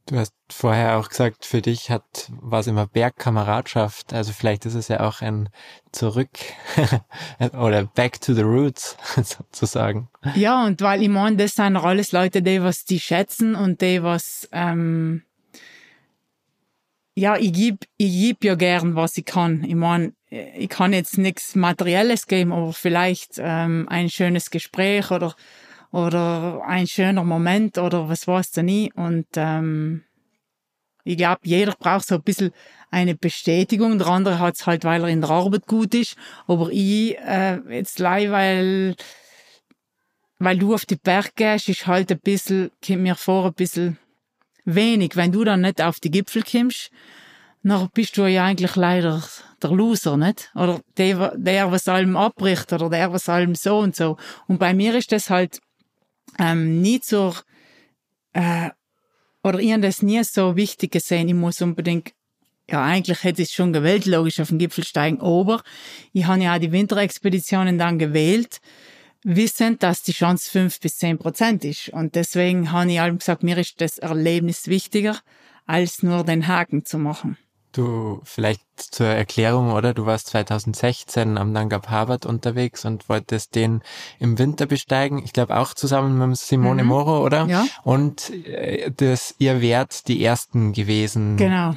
Du hast vorher auch gesagt, für dich hat was immer Bergkameradschaft. Also vielleicht ist es ja auch ein Zurück *laughs* oder Back to the Roots *laughs* sozusagen. Ja, und weil ich meine, das sind alles Leute, die was die schätzen und die was ähm, ja, ich gebe ich geb ja gern, was ich kann. Ich meine, ich kann jetzt nichts Materielles geben, aber vielleicht ähm, ein schönes Gespräch oder, oder ein schöner Moment oder was weiß du nie. Und ähm, ich glaube, jeder braucht so ein bisschen eine Bestätigung. Der andere hat es halt, weil er in der Arbeit gut ist. Aber ich äh, jetzt leih, weil, weil du auf die Berg gehst, ist halt ein bisschen, kommt mir vor, ein bisschen wenig. Wenn du dann nicht auf die Gipfel kommst, dann bist du ja eigentlich leider der Loser, nicht? Oder der, der was allem abbricht oder der, was allem so und so. Und bei mir ist das halt ähm, nie so, äh, oder ich habe das nie so wichtig gesehen. Ich muss unbedingt, ja, eigentlich hätte ich schon gewählt, logisch auf den Gipfel steigen, aber ich habe ja auch die Winterexpeditionen dann gewählt, wissend, dass die Chance fünf bis zehn Prozent ist. Und deswegen habe ich allem gesagt, mir ist das Erlebnis wichtiger, als nur den Haken zu machen. Du, vielleicht zur Erklärung, oder? Du warst 2016 am Nanga Parbat unterwegs und wolltest den im Winter besteigen. Ich glaube auch zusammen mit Simone mhm. Moro, oder? Ja. Und äh, das, ihr wärt die Ersten gewesen. Genau.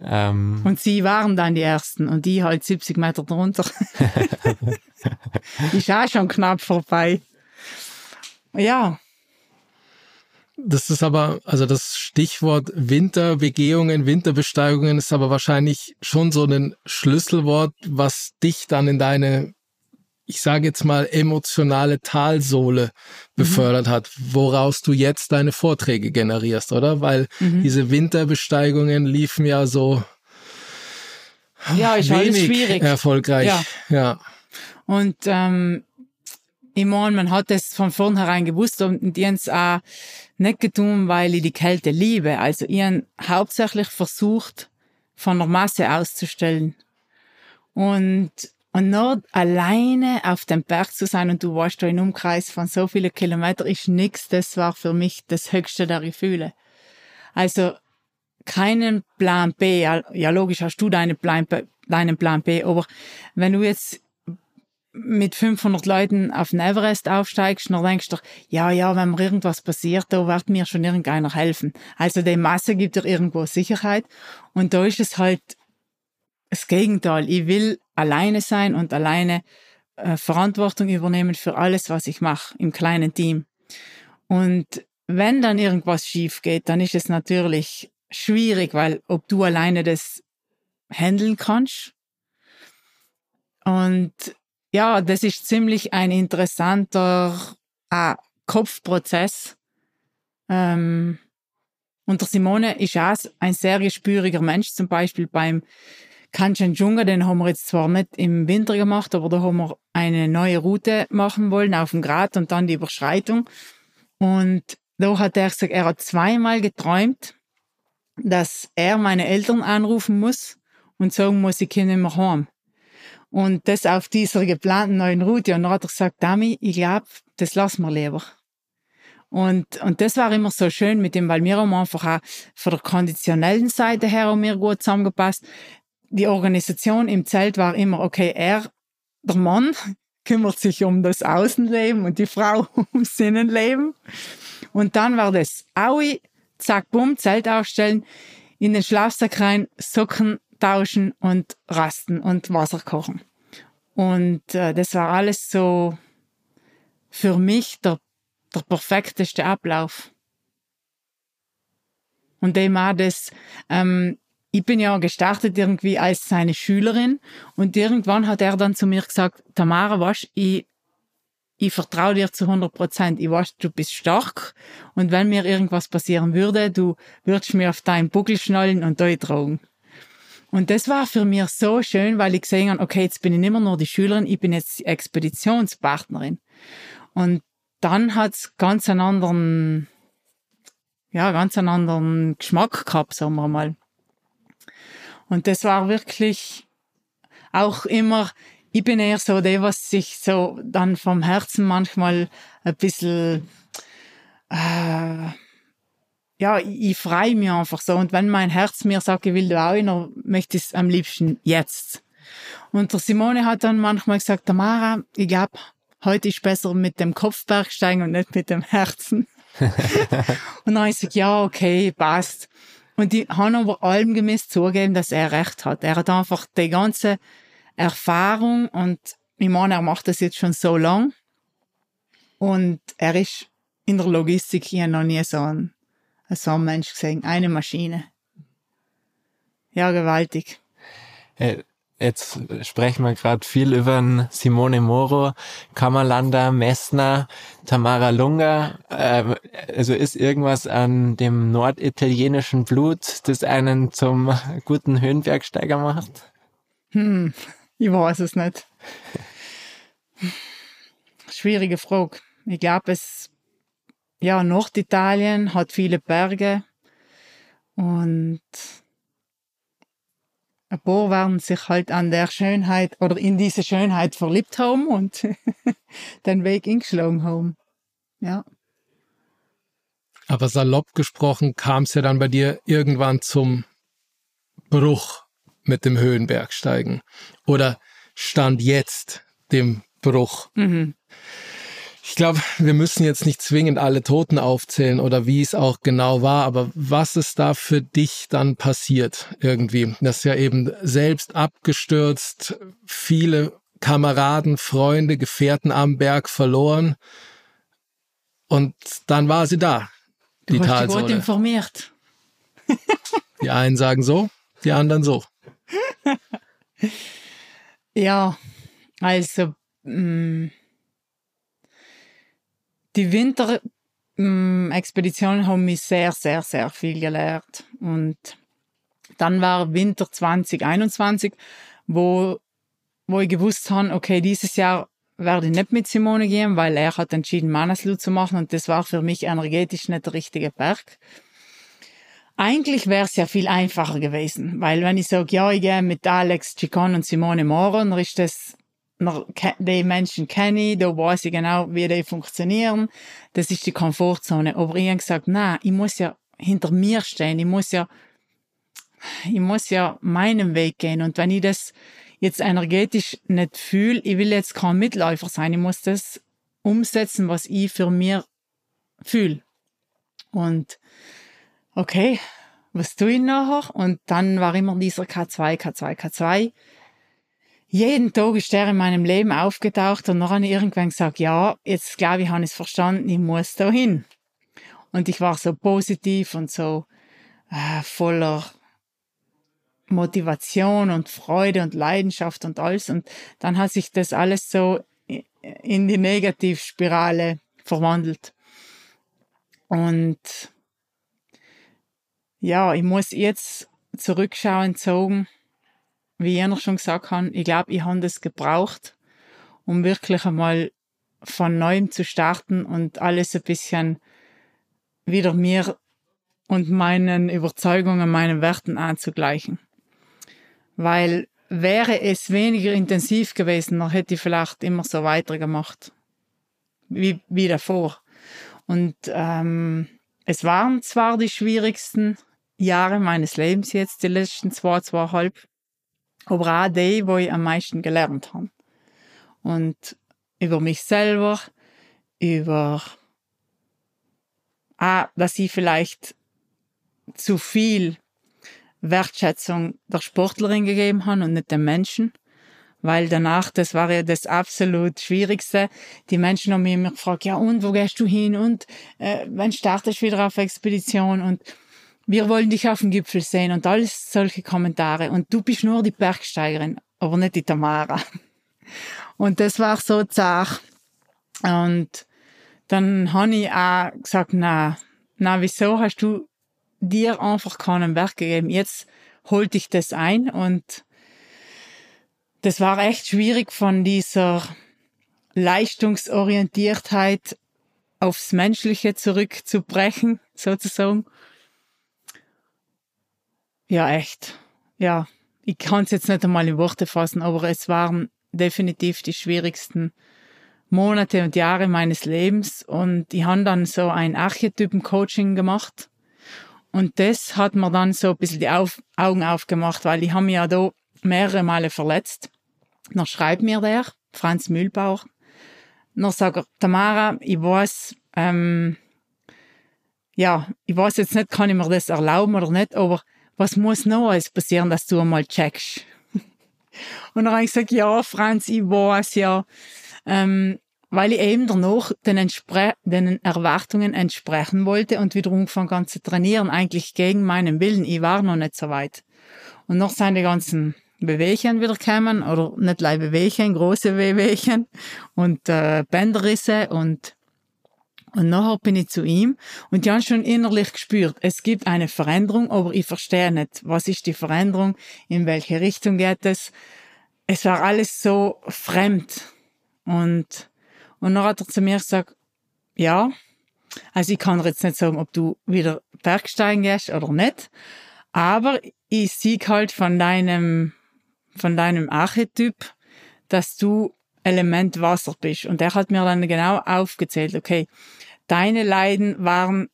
Ähm, und sie waren dann die Ersten und die halt 70 Meter drunter. *laughs* *laughs* ist auch schon knapp vorbei. Ja, das ist aber, also das Stichwort Winterbegehungen, Winterbesteigungen ist aber wahrscheinlich schon so ein Schlüsselwort, was dich dann in deine, ich sage jetzt mal, emotionale Talsohle mhm. befördert mhm. hat, woraus du jetzt deine Vorträge generierst, oder? Weil mhm. diese Winterbesteigungen liefen ja so ja, ist wenig schwierig. erfolgreich. Ja. ja. Und ähm, ich meine, man hat es von vornherein gewusst und die haben es auch nicht getan, weil ich die Kälte liebe. Also ich habe hauptsächlich versucht, von der Masse auszustellen. Und, und nur alleine auf dem Berg zu sein und du warst da in Umkreis von so vielen Kilometern ist nichts. Das war für mich das höchste der Gefühle. Also keinen Plan B. Ja, logisch hast du deinen Plan B, deinen Plan B, aber wenn du jetzt mit 500 Leuten auf den Everest aufsteigst, dann denkst du, ja, ja, wenn mir irgendwas passiert, da wird mir schon irgendeiner helfen. Also die Masse gibt dir irgendwo Sicherheit. Und da ist es halt das Gegenteil. Ich will alleine sein und alleine äh, Verantwortung übernehmen für alles, was ich mache im kleinen Team. Und wenn dann irgendwas schief geht, dann ist es natürlich schwierig, weil ob du alleine das handeln kannst. Und ja, das ist ziemlich ein interessanter äh, Kopfprozess. Ähm, und der Simone ist auch ein sehr gespüriger Mensch, zum Beispiel beim Kanchenjunga, den haben wir jetzt zwar nicht im Winter gemacht, aber da haben wir eine neue Route machen wollen auf dem Grat und dann die Überschreitung. Und da hat er gesagt, er hat zweimal geträumt, dass er meine Eltern anrufen muss und sagen muss, ich komme nicht mehr heim. Und das auf dieser geplanten neuen Route. Und dann hat er gesagt, Dami, ich glaube, das lassen wir lieber. Und, und das war immer so schön mit dem, weil wir haben einfach auch von der konditionellen Seite her haben wir gut zusammengepasst. Die Organisation im Zelt war immer, okay, er, der Mann, *laughs* kümmert sich um das Außenleben und die Frau *laughs* ums Innenleben. Und dann war das Aui, zack, bumm, Zelt aufstellen, in den Schlafsack rein, Socken tauschen und rasten und Wasser kochen. Und äh, das war alles so für mich der, der perfekteste Ablauf. Und dem auch das, ähm, ich bin ja gestartet irgendwie als seine Schülerin und irgendwann hat er dann zu mir gesagt, Tamara, was, ich, ich vertraue dir zu 100 Prozent. Ich weiß, du bist stark und wenn mir irgendwas passieren würde, du würdest mir auf deinen Buckel schnallen und durchtragen. Und das war für mich so schön, weil ich gesehen habe, okay, jetzt bin ich nicht mehr nur die Schülerin, ich bin jetzt die Expeditionspartnerin. Und dann hat's ganz einen anderen, ja, ganz einen anderen Geschmack gehabt, sagen wir mal. Und das war wirklich auch immer, ich bin eher so der, was sich so dann vom Herzen manchmal ein bisschen, äh, ja, ich, ich freue mich einfach so. Und wenn mein Herz mir sagt, ich will da auch, dann möchte ich es am liebsten jetzt. Und der Simone hat dann manchmal gesagt, Tamara, ich glaube, heute ist besser mit dem Kopfbergsteigen und nicht mit dem Herzen. *laughs* *laughs* und dann habe ich gesagt, ja, okay, passt. Und die haben aber allem gemäß zugegeben, dass er recht hat. Er hat einfach die ganze Erfahrung und ich meine, er macht das jetzt schon so lang. Und er ist in der Logistik hier noch nie so ein, ein Mensch gesehen. Eine Maschine. Ja, gewaltig. Jetzt sprechen wir gerade viel über Simone Moro, Kammerlander, Messner, Tamara Lunga. Äh, also ist irgendwas an dem norditalienischen Blut, das einen zum guten Höhenbergsteiger macht? Hm, ich weiß es nicht. Schwierige Frage. Ich glaube, es, ja, Norditalien hat viele Berge und ein paar werden sich halt an der Schönheit oder in diese Schönheit verliebt haben und *laughs* den Weg eingeschlagen haben. Ja. Aber salopp gesprochen kam es ja dann bei dir irgendwann zum Bruch mit dem Höhenbergsteigen. Oder stand jetzt dem Bruch. Mhm. Ich glaube, wir müssen jetzt nicht zwingend alle Toten aufzählen oder wie es auch genau war, aber was ist da für dich dann passiert irgendwie? Das ist ja eben selbst abgestürzt, viele Kameraden, Freunde, Gefährten am Berg verloren und dann war sie da. Die du hast Talsäule. gut informiert. *laughs* die einen sagen so, die anderen so. *laughs* ja, also mh, mm, die Winterexpeditionen haben mich sehr, sehr, sehr viel gelernt. Und dann war Winter 2021, wo, wo ich gewusst habe, okay, dieses Jahr werde ich nicht mit Simone gehen, weil er hat entschieden, Manaslu zu machen und das war für mich energetisch nicht der richtige Berg. Eigentlich wäre es ja viel einfacher gewesen, weil wenn ich sage, ja, ich gehe mit Alex Chicon und Simone Moro, dann ist das die Menschen kenne ich, da weiß ich genau, wie die funktionieren. Das ist die Komfortzone. Aber ich habe gesagt, nein, ich muss ja hinter mir stehen. Ich muss ja, ich muss ja meinen Weg gehen. Und wenn ich das jetzt energetisch nicht fühle, ich will jetzt kein Mitläufer sein. Ich muss das umsetzen, was ich für mir fühle. Und okay, was tue ich nachher? Und dann war immer dieser K2, K2, K2 jeden Tag ist der in meinem Leben aufgetaucht und dann habe ich irgendwann gesagt, ja, jetzt glaube ich, habe ich es verstanden, ich muss da hin. Und ich war so positiv und so äh, voller Motivation und Freude und Leidenschaft und alles. Und dann hat sich das alles so in die Negativspirale verwandelt. Und ja, ich muss jetzt zurückschauen, sagen, wie ich noch schon gesagt habe, ich glaube, ich habe das gebraucht, um wirklich einmal von neuem zu starten und alles ein bisschen wieder mir und meinen Überzeugungen, meinen Werten anzugleichen. Weil wäre es weniger intensiv gewesen, dann hätte ich vielleicht immer so weitergemacht wie, wie davor. Und ähm, es waren zwar die schwierigsten Jahre meines Lebens jetzt, die letzten zwei, zweieinhalb, aber auch die, wo ich am meisten gelernt habe. Und über mich selber, über ah, dass ich vielleicht zu viel Wertschätzung der Sportlerin gegeben habe und nicht dem Menschen. Weil danach, das war ja das absolut Schwierigste. Die Menschen haben mich immer gefragt, ja und, wo gehst du hin? Und äh, wann startest du wieder auf Expedition? Und wir wollen dich auf dem Gipfel sehen und alles solche Kommentare. Und du bist nur die Bergsteigerin, aber nicht die Tamara. *laughs* Und das war so zart. Und dann habe ich auch gesagt, na, na, wieso hast du dir einfach keinen Berg gegeben? Jetzt holt dich das ein und das war echt schwierig von dieser Leistungsorientiertheit aufs Menschliche zurückzubrechen, sozusagen. Ja, echt. Ja, ich kann es jetzt nicht einmal in Worte fassen, aber es waren definitiv die schwierigsten Monate und Jahre meines Lebens und ich habe dann so ein Archetypen-Coaching gemacht und das hat mir dann so ein bisschen die Auf Augen aufgemacht, weil ich habe mich ja da mehrere Male verletzt. Dann schreibt mir der, Franz Mühlbauer, dann sagt er, Tamara, ich weiß, ähm, ja, ich weiß jetzt nicht, kann ich mir das erlauben oder nicht, aber was muss noch alles passieren, dass du einmal checkst? Und dann habe ich gesagt, ja, Franz, ich weiß ja, ähm, weil ich eben danach den, Entspre den Erwartungen entsprechen wollte und wieder angefangen an zu trainieren, eigentlich gegen meinen Willen. Ich war noch nicht so weit. Und noch die ganzen Bewegungen wieder gekommen, oder nicht leider Bewegungen, große Bewegungen und äh, Bänderrisse und und nachher bin ich zu ihm und die haben schon innerlich gespürt, es gibt eine Veränderung, aber ich verstehe nicht, was ist die Veränderung, in welche Richtung geht es. Es war alles so fremd. Und, und dann hat er zu mir gesagt, ja, also ich kann jetzt nicht sagen, ob du wieder Bergsteigen gehst oder nicht, aber ich sehe halt von deinem, von deinem Archetyp, dass du Element Wasser bist. Und er hat mir dann genau aufgezählt, okay, deine Leiden waren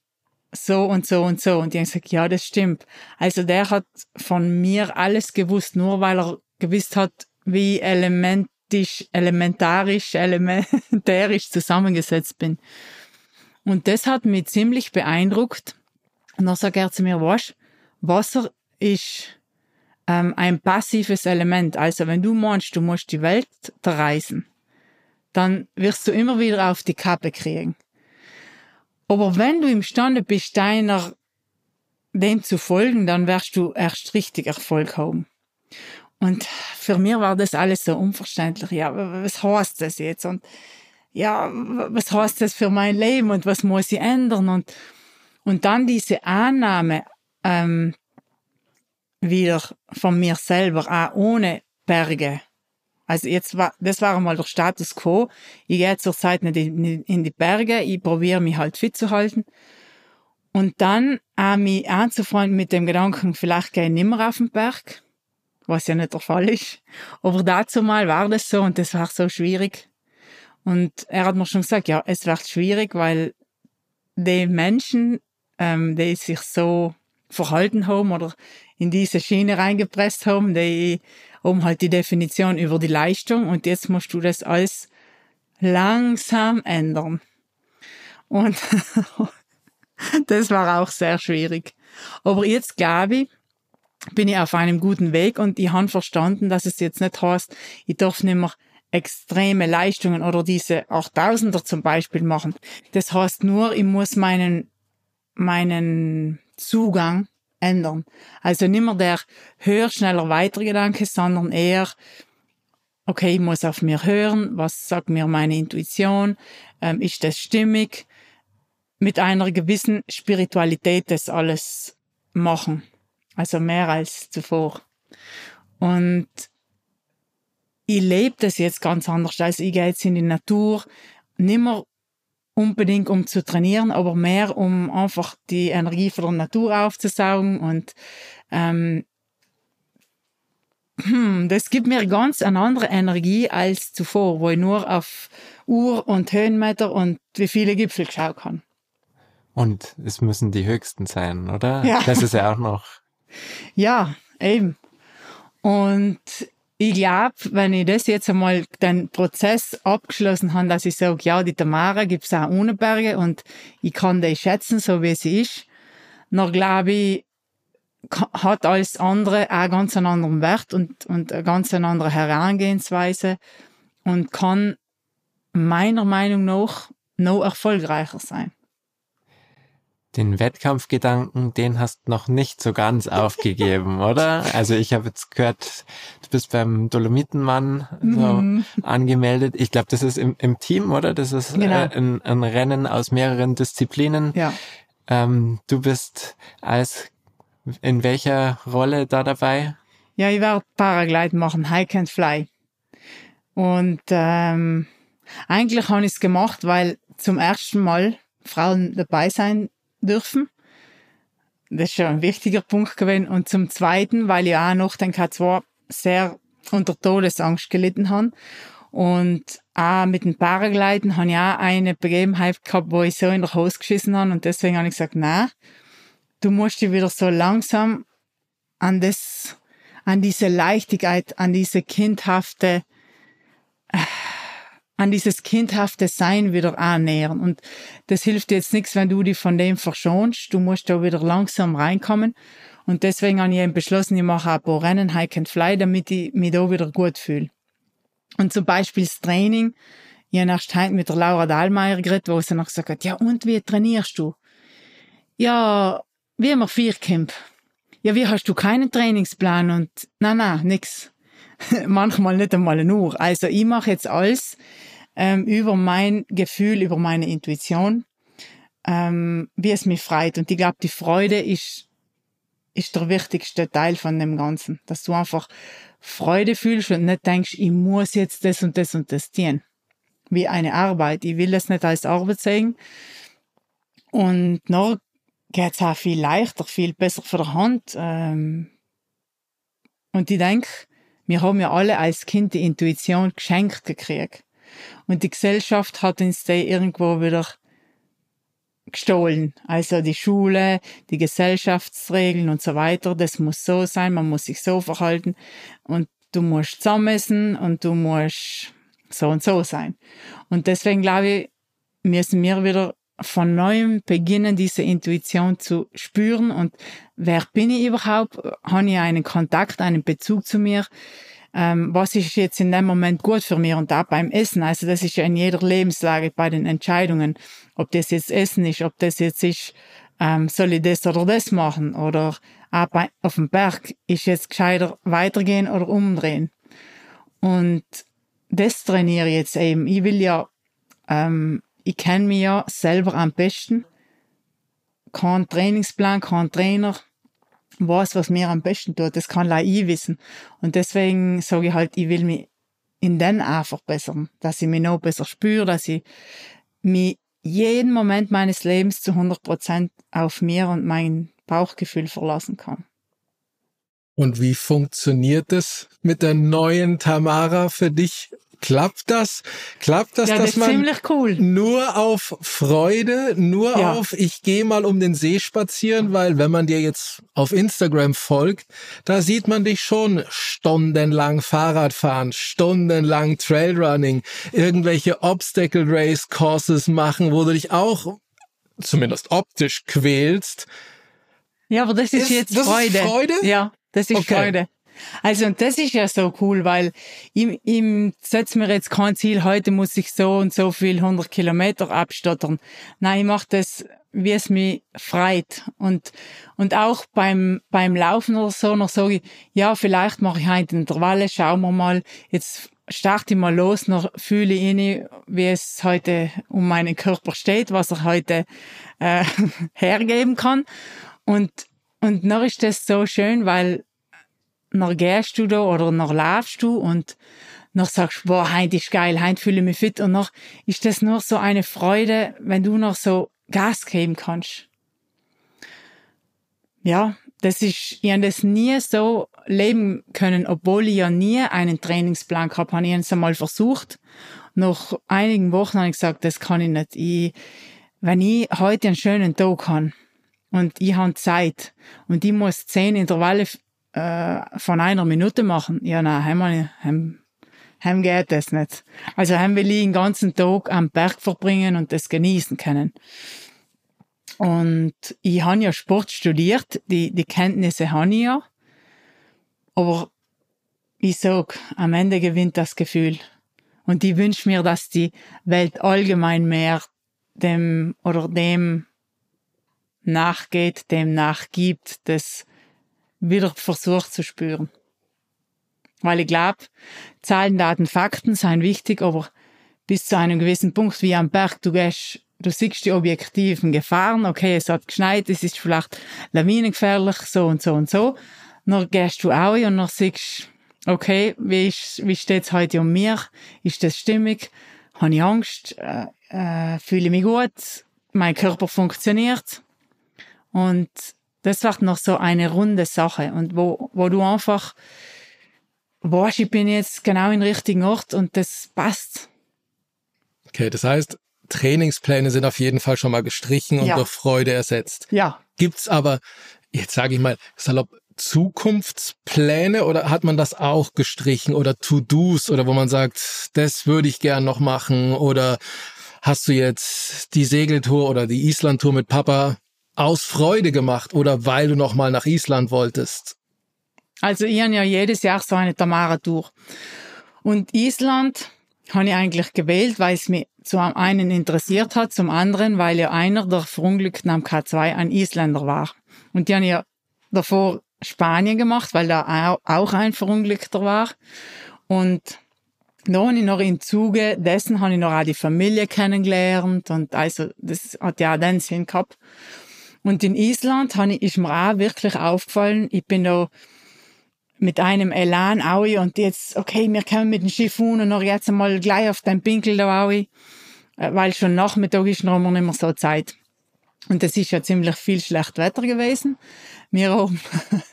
so und so und so. Und die haben gesagt, ja, das stimmt. Also der hat von mir alles gewusst, nur weil er gewusst hat, wie elementisch, elementarisch, elementärisch zusammengesetzt bin. Und das hat mich ziemlich beeindruckt. Und dann sagt er zu mir, was, Wasser ist ähm, ein passives Element. Also wenn du meinst, du musst die Welt reisen, dann wirst du immer wieder auf die Kappe kriegen. Aber wenn du imstande bist, deiner dem zu folgen, dann wirst du erst richtig Erfolg haben. Und für mich war das alles so unverständlich. Ja, was heißt das jetzt? Und ja, was heißt das für mein Leben und was muss ich ändern? Und, und dann diese Annahme ähm, wieder von mir selber, auch ohne Berge. Also jetzt war, das war einmal der Status quo. Ich gehe zurzeit nicht in, die Berge, ich probiere mich halt fit zu halten. Und dann auch mich anzufreunden mit dem Gedanken, vielleicht gehe ich nimmer auf den Berg, was ja nicht der Fall ist. Aber dazu mal war das so und das war so schwierig. Und er hat mir schon gesagt, ja, es wird schwierig, weil die Menschen, ähm, die sich so verhalten haben oder in diese Schiene reingepresst haben, die um halt die Definition über die Leistung und jetzt musst du das alles langsam ändern. Und *laughs* das war auch sehr schwierig. Aber jetzt glaube ich, bin ich auf einem guten Weg und ich habe verstanden, dass es jetzt nicht heißt, ich darf nicht mehr extreme Leistungen oder diese 8000er zum Beispiel machen. Das heißt nur, ich muss meinen, meinen Zugang ändern. Also nicht mehr der höher, schneller, weiter Gedanke, sondern eher, okay, ich muss auf mir hören, was sagt mir meine Intuition, ähm, ist das stimmig, mit einer gewissen Spiritualität das alles machen. Also mehr als zuvor. Und ich lebe das jetzt ganz anders. Also ich gehe jetzt in die Natur, nimmer unbedingt um zu trainieren, aber mehr um einfach die Energie von der Natur aufzusaugen und ähm, hm, das gibt mir ganz eine andere Energie als zuvor, wo ich nur auf Uhr und Höhenmeter und wie viele Gipfel geschaut habe. Und es müssen die höchsten sein, oder? Ja. Das ist ja auch noch. Ja, eben. Und ich glaube, wenn ich das jetzt einmal den Prozess abgeschlossen habe, dass ich sage, ja, die Tamara gibt es auch ohne Berge und ich kann die schätzen, so wie sie ist, dann glaube ich, hat alles andere auch ganz einen anderen Wert und, und eine ganz andere Herangehensweise und kann meiner Meinung nach noch erfolgreicher sein den Wettkampfgedanken, den hast noch nicht so ganz *laughs* aufgegeben, oder? Also ich habe jetzt gehört, du bist beim Dolomitenmann so mhm. angemeldet. Ich glaube, das ist im, im, Team, oder? Das ist genau. äh, ein, ein, Rennen aus mehreren Disziplinen. Ja. Ähm, du bist als in welcher Rolle da dabei? Ja, ich werde Paraglide machen, Hike and Fly. Und ähm, eigentlich habe ich es gemacht, weil zum ersten Mal Frauen dabei sein dürfen. Das ist schon ein wichtiger Punkt gewesen. Und zum Zweiten, weil ich auch noch den K2 sehr unter Todesangst gelitten habe. Und auch mit dem Paragliden habe ich auch eine Begebenheit gehabt, wo ich so in der Hose geschissen habe. Und deswegen habe ich gesagt, nein, du musst dich wieder so langsam an das, an diese Leichtigkeit, an diese kindhafte, äh, an dieses kindhafte Sein wieder annähern. Und das hilft jetzt nichts, wenn du dich von dem verschonst. Du musst da wieder langsam reinkommen. Und deswegen habe ich eben beschlossen, ich mache ein paar Rennen, Hike and Fly, damit ich mich da wieder gut fühle. Und zum Beispiel das Training. Ich habe erst heute mit der Laura Dahlmeier geredet, wo sie noch gesagt hat, ja, und wie trainierst du? Ja, wie immer Viercamp. Ja, wie hast du keinen Trainingsplan? Und, nein, nein, nix. *laughs* Manchmal nicht einmal nur. Also, ich mache jetzt alles, ähm, über mein Gefühl, über meine Intuition, ähm, wie es mich freut. Und ich glaube, die Freude ist, ist der wichtigste Teil von dem Ganzen. Dass du einfach Freude fühlst und nicht denkst, ich muss jetzt das und das und das tun. Wie eine Arbeit. Ich will das nicht als Arbeit sehen. Und noch geht's auch viel leichter, viel besser von der Hand. Ähm, und ich denke, wir haben ja alle als Kind die Intuition geschenkt gekriegt. Und die Gesellschaft hat uns da irgendwo wieder gestohlen. Also die Schule, die Gesellschaftsregeln und so weiter, das muss so sein, man muss sich so verhalten und du musst zusammenessen und du musst so und so sein. Und deswegen glaube ich, müssen wir wieder von neuem beginnen, diese Intuition zu spüren und wer bin ich überhaupt? Habe ich einen Kontakt, einen Bezug zu mir? Ähm, was ist jetzt in dem Moment gut für mich und auch beim Essen. Also das ist ja in jeder Lebenslage bei den Entscheidungen, ob das jetzt Essen ist, ob das jetzt ist, ähm, soll ich das oder das machen oder auch bei, auf dem Berg ist jetzt gescheiter weitergehen oder umdrehen. Und das trainiere ich jetzt eben. Ich will ja, ähm, ich kenne mich ja selber am besten. Kein Trainingsplan, kein Trainer, weiß, was mir am besten tut. Das kann leider ich wissen. Und deswegen sage ich halt, ich will mich in den einfach bessern, dass ich mich noch besser spüre, dass ich mich jeden Moment meines Lebens zu 100 Prozent auf mir und mein Bauchgefühl verlassen kann. Und wie funktioniert es mit der neuen Tamara für dich Klappt das? Klappt das, ja, dass das man cool. nur auf Freude, nur ja. auf ich gehe mal um den See spazieren, weil wenn man dir jetzt auf Instagram folgt, da sieht man dich schon stundenlang Fahrrad fahren, stundenlang Trailrunning, irgendwelche Obstacle Race Courses machen, wo du dich auch zumindest optisch quälst. Ja, aber das ist, ist jetzt das Freude. Ist Freude? Ja, das ist okay. Freude. Also und das ist ja so cool, weil ich, ich setze mir jetzt kein Ziel, heute muss ich so und so viel 100 Kilometer abstottern. Nein, ich mache das, wie es mich freit. Und, und auch beim, beim Laufen oder so noch sage ich, ja, vielleicht mache ich heute Intervalle, schauen wir mal, jetzt starte ich mal los, noch fühle ich ihn, wie es heute um meinen Körper steht, was er heute äh, *laughs* hergeben kann. Und, und noch ist das so schön, weil noch gehst du da oder noch laufst du und noch sagst, boah, heute ist geil, heute fühle ich mich fit und noch ist das nur so eine Freude, wenn du noch so Gas geben kannst. Ja, das ist, ich habe das nie so leben können, obwohl ich ja nie einen Trainingsplan gehabt habe. Ich habe es einmal versucht. Nach einigen Wochen habe ich gesagt, das kann ich nicht. Ich, wenn ich heute einen schönen Tag habe und ich habe Zeit und ich muss zehn Intervalle äh, von einer Minute machen, ja, nein, heim, heim, heim geht das nicht. Also heim will ich den ganzen Tag am Berg verbringen und das genießen können. Und ich habe ja Sport studiert, die, die Kenntnisse habe ich ja. Aber ich sag, am Ende gewinnt das Gefühl. Und ich wünsche mir, dass die Welt allgemein mehr dem oder dem nachgeht, dem nachgibt, das wieder versucht zu spüren. Weil ich glaube, Zahlen, Daten, Fakten seien wichtig, aber bis zu einem gewissen Punkt, wie am Berg, du gehst, du siehst die objektiven Gefahren, okay, es hat geschneit, es ist vielleicht lawinengefährlich, so und so und so. Dann gehst du auch und dann siehst, okay, wie, ist, wie steht's heute um mir? Ist das stimmig? Habe ich Angst? Äh, äh, fühle mich gut? Mein Körper funktioniert? Und das wird noch so eine runde Sache und wo, wo du einfach weißt, ich bin jetzt genau im richtigen Ort und das passt. Okay, das heißt, Trainingspläne sind auf jeden Fall schon mal gestrichen und Ja. durch Freude ersetzt. Ja. Gibt's aber, jetzt sage ich mal, salopp, Zukunftspläne oder hat man das auch gestrichen oder To-Dos oder wo man sagt, das würde ich gern noch machen oder hast du jetzt die Segeltour oder die Islandtour mit Papa aus Freude gemacht oder weil du noch mal nach Island wolltest? Also ich habe ja jedes Jahr so eine Tamara-Tour. Und Island habe ich eigentlich gewählt, weil es mich zum einen interessiert hat, zum anderen, weil ja einer der Verunglückten am K2 ein Isländer war. Und die haben ja davor Spanien gemacht, weil da au- auch ein Verunglückter war. Und da habe ich noch im Zuge dessen habe ich noch auch die Familie kennengelernt und also das hat ja auch den Sinn gehabt. Und in Island ist mir auch wirklich aufgefallen, ich bin da mit einem Elan Aui und jetzt, okay, wir kommen mit dem Schiff un und noch jetzt einmal gleich auf den Pinkel da Aui, äh, weil schon Nachmittag ist, noch nicht mehr so Zeit. Und es ist ja ziemlich viel schlecht Wetter gewesen. Wir haben,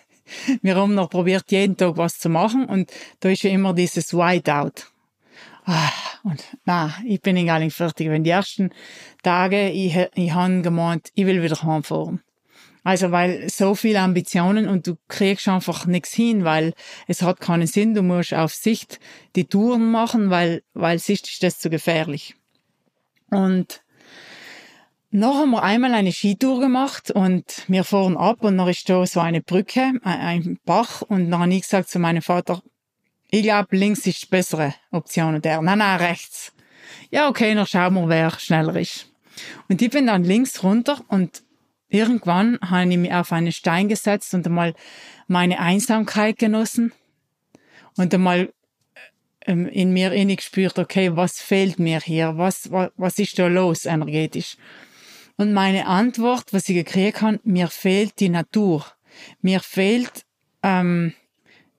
*laughs* wir haben noch probiert, jeden Tag was zu machen und da ist ja immer dieses Whiteout. Ah, und na, ich bin gar fertig. Wenn die ersten Tage, ich, ich habe gemeint, ich will wieder heimfahren. Also, weil so viele Ambitionen und du kriegst einfach nichts hin, weil es hat keinen Sinn. Du musst auf Sicht die Touren machen, weil, weil Sicht ist das zu gefährlich. Und noch haben wir einmal eine Skitour gemacht und wir fahren ab und dann ist da so eine Brücke, ein- ein Bach und dann habe ich gesagt zu meinem Vater, ich glaube, links ist die bessere Option und er, nein, nein, rechts. Ja, okay, dann schauen wir, wer schneller ist. Und ich bin dann links runter und irgendwann habe ich mich auf einen Stein gesetzt und einmal meine Einsamkeit genossen und einmal ähm, in mir innig gespürt, okay, was fehlt mir hier? Was, was, was ist da los energetisch? Und meine Antwort, was ich gekriegt habe, mir fehlt die Natur. Mir fehlt ähm,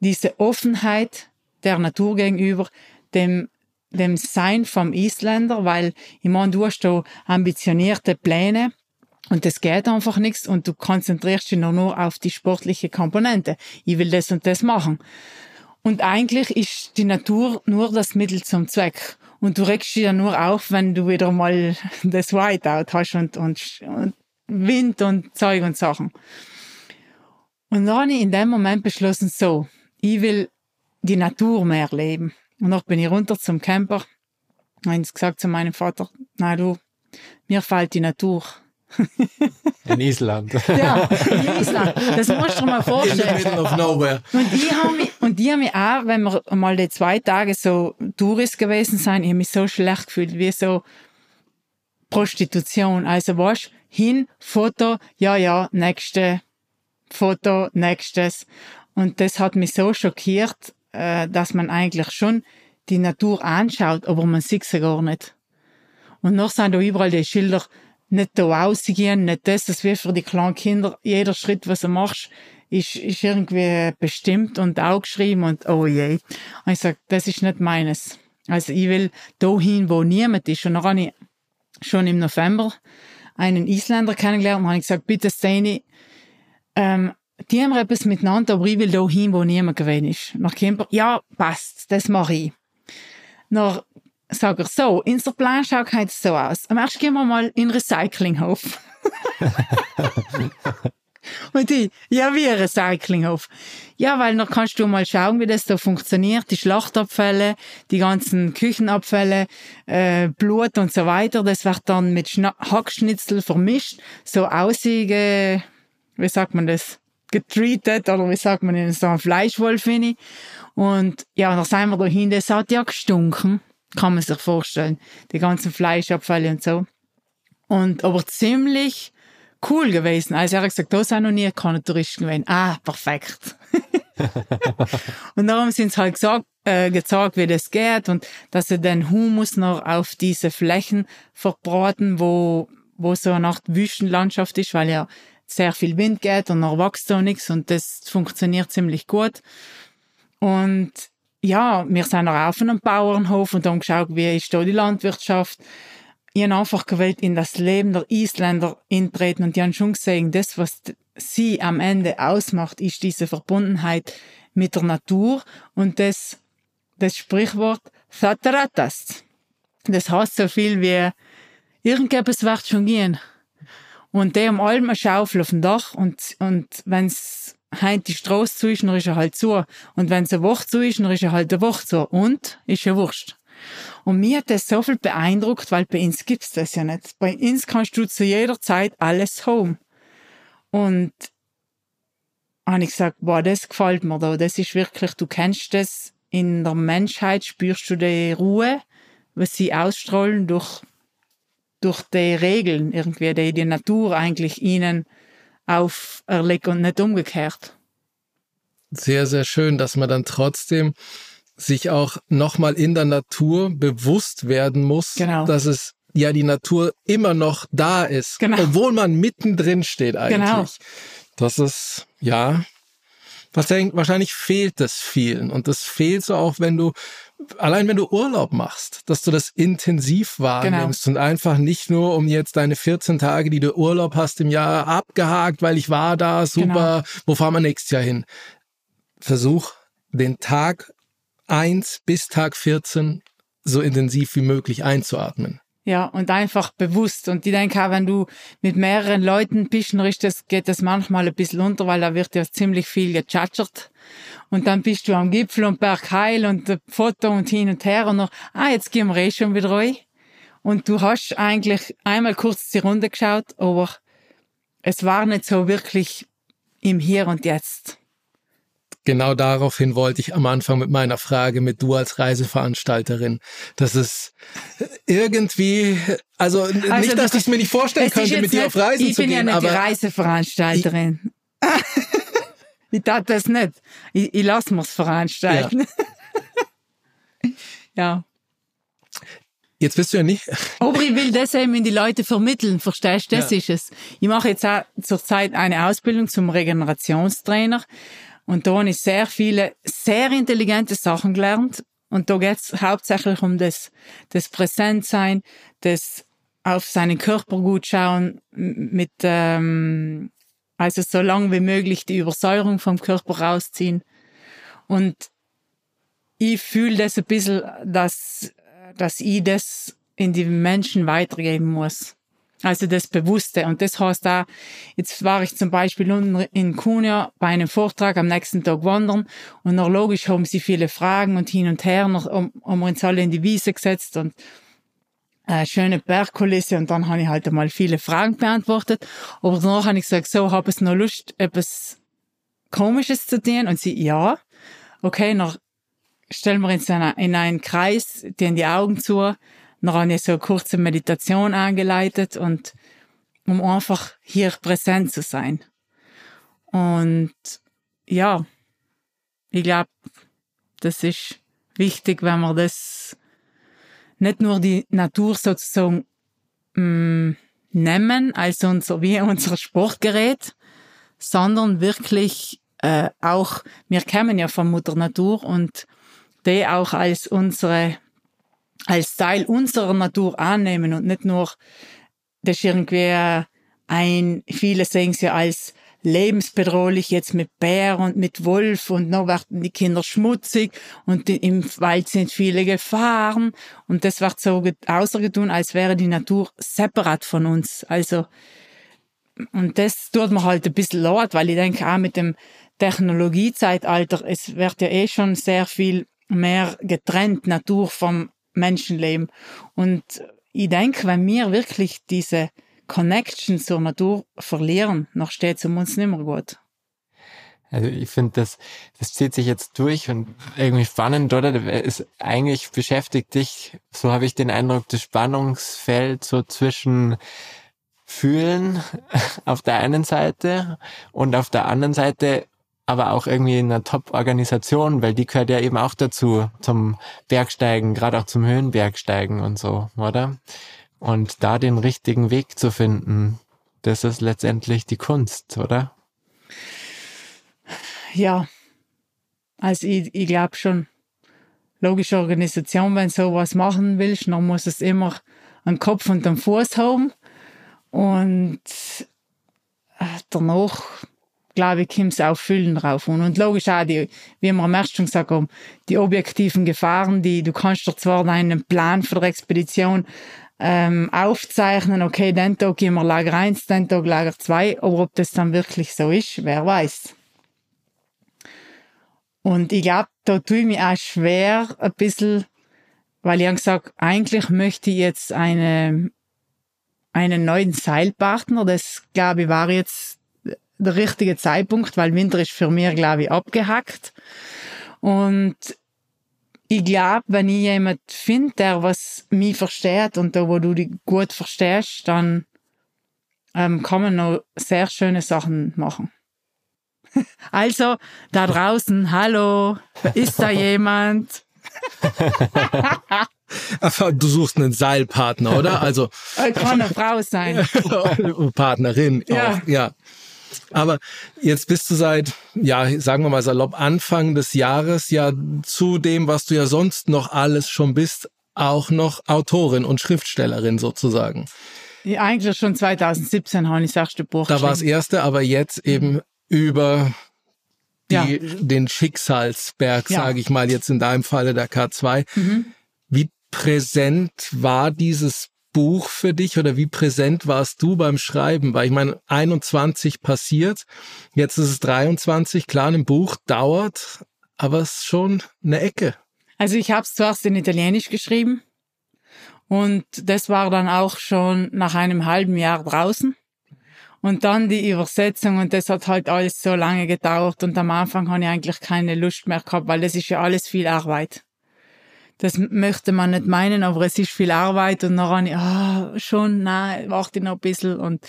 diese Offenheit der Natur gegenüber, dem, dem Sein vom Isländer, weil, ich meine, du hast da ambitionierte Pläne und das geht einfach nichts und du konzentrierst dich nur, nur auf die sportliche Komponente. Ich will das und das machen. Und eigentlich ist die Natur nur das Mittel zum Zweck. Und du regst dich ja nur auf, wenn du wieder mal *laughs* das Whiteout hast und, und, und Wind und Zeug und Sachen. Und dann habe ich in dem Moment beschlossen, so, ich will die Natur mehr leben. Und dann bin ich runter zum Camper, habe ich gesagt zu meinem Vater, na du, mir fehlt die Natur. *laughs* In Island. *laughs* Ja, in Island. Das musst du dir mal In the vorstellen. middle of nowhere. Und die haben mich, und die haben mich auch, wenn wir mal die zwei Tage so Tourist gewesen sein, ich habe mich so schlecht gefühlt, wie so Prostitution. Also weißt, hin, Foto, ja, ja, nächste, Foto, nächstes. Und das hat mich so schockiert, äh, dass man eigentlich schon die Natur anschaut, aber man sieht sie gar nicht. Und noch sind da überall die Schilder, nicht da rausgehen, nicht das, das wie für die kleinen Kinder, jeder Schritt, was du machst, ist, ist irgendwie bestimmt und auch geschrieben und oh je. Und ich sag, das ist nicht meines. Also ich will dahin, wo niemand ist. Und dann habe ich schon im November einen Isländer kennengelernt und habe gesagt, bitte Steny, ähm, die haben etwas miteinander, aber ich will dahin, wo niemand gewesen ist. Nach Kimber, ja, passt, das mache ich. Nach sage ich so, in der Plan schaut es so aus. Am ersten gehen wir mal in den Recyclinghof. *laughs* Und die, ja, wie ein Recyclinghof. Ja, weil dann kannst du mal schauen, wie das da funktioniert. Die Schlachtabfälle, die ganzen Küchenabfälle, äh, Blut und so weiter, das wird dann mit Schna Hackschnitzel vermischt, so aussehen, wie sagt man das, getreatet, oder wie sagt man in so einem Fleischwolf hin. Und ja, dann sind wir da hin, das hat ja gestunken, kann man sich vorstellen. Die ganzen Fleischabfälle und so. Und aber ziemlich cool gewesen. Also er hat gesagt, da sind noch nie keine Touristen gewesen. Ah, perfekt. *laughs* und darum sind sie halt gesagt, äh, gezeigt, wie das geht und dass sie den Humus noch auf diese Flächen verbraten, wo, wo so eine Art Wüstenlandschaft ist, weil ja sehr viel Wind geht und noch wächst da nichts und das funktioniert ziemlich gut. Und ja, wir sind auch auf einem Bauernhof und haben geschaut, wie ist da die Landwirtschaft ich habe einfach gewählt in das Leben der Isländer intreten und die haben schon gesehen, das, was sie am Ende ausmacht, ist diese Verbundenheit mit der Natur und das, das Sprichwort Thataratas. Das heißt so viel wie, irgendetwas wird schon gehen. Und der am allem eine Schaufel auf dem Dach und, und wenn's heint die Straße zu ist, dann ist er halt zu. Und wenn's eine Woche zu ist, dann ist er halt eine Woche zu. Und? Ist ja wurscht. Und mir hat das so viel beeindruckt, weil bei uns gibt's das ja nicht. Bei uns kannst du zu jeder Zeit alles home. Und habe ich gesagt, boah, das gefällt mir da. Das ist wirklich, du kennst das. In der Menschheit spürst du die Ruhe, was sie ausstrahlen durch, durch die Regeln irgendwie, die die Natur eigentlich ihnen auferlegt und nicht umgekehrt. Sehr, sehr schön, dass man dann trotzdem sich auch nochmal in der Natur bewusst werden muss, genau. dass es ja die Natur immer noch da ist, genau. obwohl man mittendrin steht eigentlich. Genau. Das ist, ja, wahrscheinlich fehlt das vielen. Und das fehlt so auch, wenn du, allein wenn du Urlaub machst, dass du das intensiv wahrnimmst genau. und einfach nicht nur um jetzt deine 14 Tage, die du Urlaub hast im Jahr abgehakt, weil ich war da, super, genau. wo fahren wir nächstes Jahr hin? Versuch, den Tag 1 bis Tag 14 so intensiv wie möglich einzuatmen. Ja, und einfach bewusst. Und ich denke auch, wenn du mit mehreren Leuten dann das, geht das manchmal ein bisschen unter, weil da wird ja ziemlich viel gechatschert. Und dann bist du am Gipfel und Bergheil und Foto und hin und her und noch, ah, jetzt gehen wir eh schon wieder rein. Und du hast eigentlich einmal kurz die Runde geschaut, aber es war nicht so wirklich im Hier und Jetzt genau daraufhin wollte ich am Anfang mit meiner Frage mit du als Reiseveranstalterin. Das ist irgendwie, also, also nicht, dass ich es mir nicht vorstellen könnte, mit dir auf Reisen zu gehen. Ich bin ja nicht die Reiseveranstalterin. *laughs* Ich, ich tat das nicht. Ich, ich lasse mir's veranstalten. Ja. *laughs* ja. Jetzt bist du ja nicht. Aber ich will das eben in die Leute vermitteln, verstehst du? Das ja. ist es. Ich mache jetzt auch zurzeit eine Ausbildung zum Regenerationstrainer und da habe ich sehr viele, sehr intelligente Sachen gelernt. Und da geht es hauptsächlich um das, das Präsentsein, das auf seinen Körper gut schauen, mit, ähm, also so lange wie möglich die Übersäuerung vom Körper rausziehen. Und ich fühle das ein bisschen, dass, dass ich das in die Menschen weitergeben muss. Also das Bewusste. Und das heißt da, jetzt war ich zum Beispiel unten in Cunha bei einem Vortrag am nächsten Tag wandern und noch logisch haben sie viele Fragen und hin und her, noch um, uns alle in die Wiese gesetzt und äh, schöne Bergkulisse und dann habe ich halt einmal viele Fragen beantwortet. Aber danach habe ich gesagt, so, habe ich noch Lust, etwas Komisches zu tun? Und sie, ja. Okay, noch stellen wir uns in, in einen Kreis, die die Augen zu, dann habe ich so eine kurze Meditation angeleitet und um einfach hier präsent zu sein. Und ja, ich glaube, das ist wichtig, wenn man das nicht nur die Natur sozusagen mh, mm, nehmen als unser, wie unser Sportgerät, sondern wirklich äh, auch, wir kämen ja von Mutter Natur und die auch als unsere, als Teil unserer Natur annehmen und nicht nur, das irgendwie ein, viele sehen ja als lebensbedrohlich jetzt mit Bär und mit Wolf und noch werden die Kinder schmutzig und die, im Wald sind viele Gefahren und das wird so außergetun, als wäre die Natur separat von uns. Also, und das tut mir halt ein bisschen leid, weil ich denke auch mit dem Technologiezeitalter, es wird ja eh schon sehr viel mehr getrennt, Natur vom Menschenleben. Und ich denke, wenn wir wirklich diese Connection zur Natur verlieren, noch steht es um uns nicht mehr gut. Also ich finde, das, das zieht sich jetzt durch und irgendwie spannend, oder? Es eigentlich beschäftigt dich, so habe ich den Eindruck, das Spannungsfeld so zwischen Fühlen *laughs* auf der einen Seite und auf der anderen Seite aber auch irgendwie in einer Top-Organisation, weil die gehört ja eben auch dazu, zum Bergsteigen, gerade auch zum Höhenbergsteigen und so, oder? Und da den richtigen Weg zu finden, das ist letztendlich die Kunst, oder? Ja, also ich, ich glaube schon, logische Organisation, wenn du sowas machen willst, dann muss es immer einen Kopf und einen Fuß haben. Und äh, danach, glaube ich, kommt es auch Füllen drauf. Und, und logisch auch, die, wie wir am ersten schon gesagt haben, die objektiven Gefahren, die, du kannst dir zwar einen Plan für die Expedition ähm, aufzeichnen, okay, den Tag gehen wir Lager 1, den Tag Lager 2, aber ob das dann wirklich so ist, wer weiß. Und ich glaube, da tue ich mir auch schwer ein bisschen, weil ich habe gesagt, eigentlich möchte ich jetzt eine, einen neuen Seilpartner. Das, glaube ich, war jetzt der richtige Zeitpunkt, weil Winter ist für mich, glaube ich, abgehackt. Und ich glaube, wenn ich jemand finde, der was mich versteht und da, wo du dich gut verstehst, dann ähm, kann man noch sehr schöne Sachen machen. *laughs* also, da draußen, hallo, ist da jemand? *laughs* du suchst einen Seilpartner, oder? Also *laughs* kann eine Frau sein. Partnerin, ja. Auch, ja. Aber jetzt bist du seit, ja, sagen wir mal salopp, Anfang des Jahres ja zu dem, was du ja sonst noch alles schon bist, auch noch Autorin und Schriftstellerin sozusagen. Ja, eigentlich schon 2017 habe ich das erste Buch Da war das erste, aber jetzt eben mhm. über die, ja. den Schicksalsberg, ja. sage ich mal, jetzt in deinem Falle der K2. Mhm. Wie präsent war dieses Buch für dich oder wie präsent warst du beim Schreiben? Weil ich meine, 21 passiert, jetzt ist es 23, klar, ein Buch dauert, aber es ist schon eine Ecke. Also ich habe es zuerst in Italienisch geschrieben und das war dann auch schon nach einem halben Jahr draußen. Und dann die Übersetzung und das hat halt alles so lange gedauert und am Anfang habe ich eigentlich keine Lust mehr gehabt, weil das ist ja alles viel Arbeit. Das möchte man nicht meinen, aber es ist viel Arbeit und dann habe ich, ah, schon, nein, warte noch ein bisschen und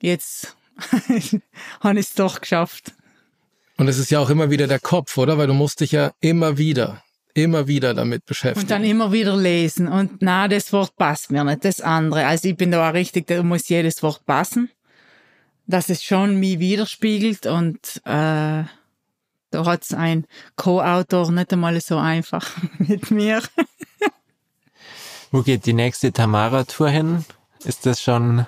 jetzt *laughs* habe ich es doch geschafft. Und es ist ja auch immer wieder der Kopf, oder? Weil du musst dich ja immer wieder, immer wieder damit beschäftigen. Und dann immer wieder lesen. Und na, das Wort passt mir nicht, das andere. Also ich bin da auch richtig, da muss jedes Wort passen. Dass es schon mich widerspiegelt und äh, da hat es ein Co-Autor nicht einmal so einfach *laughs* mit mir. Wo geht die nächste Tamara-Tour hin? Ist das schon?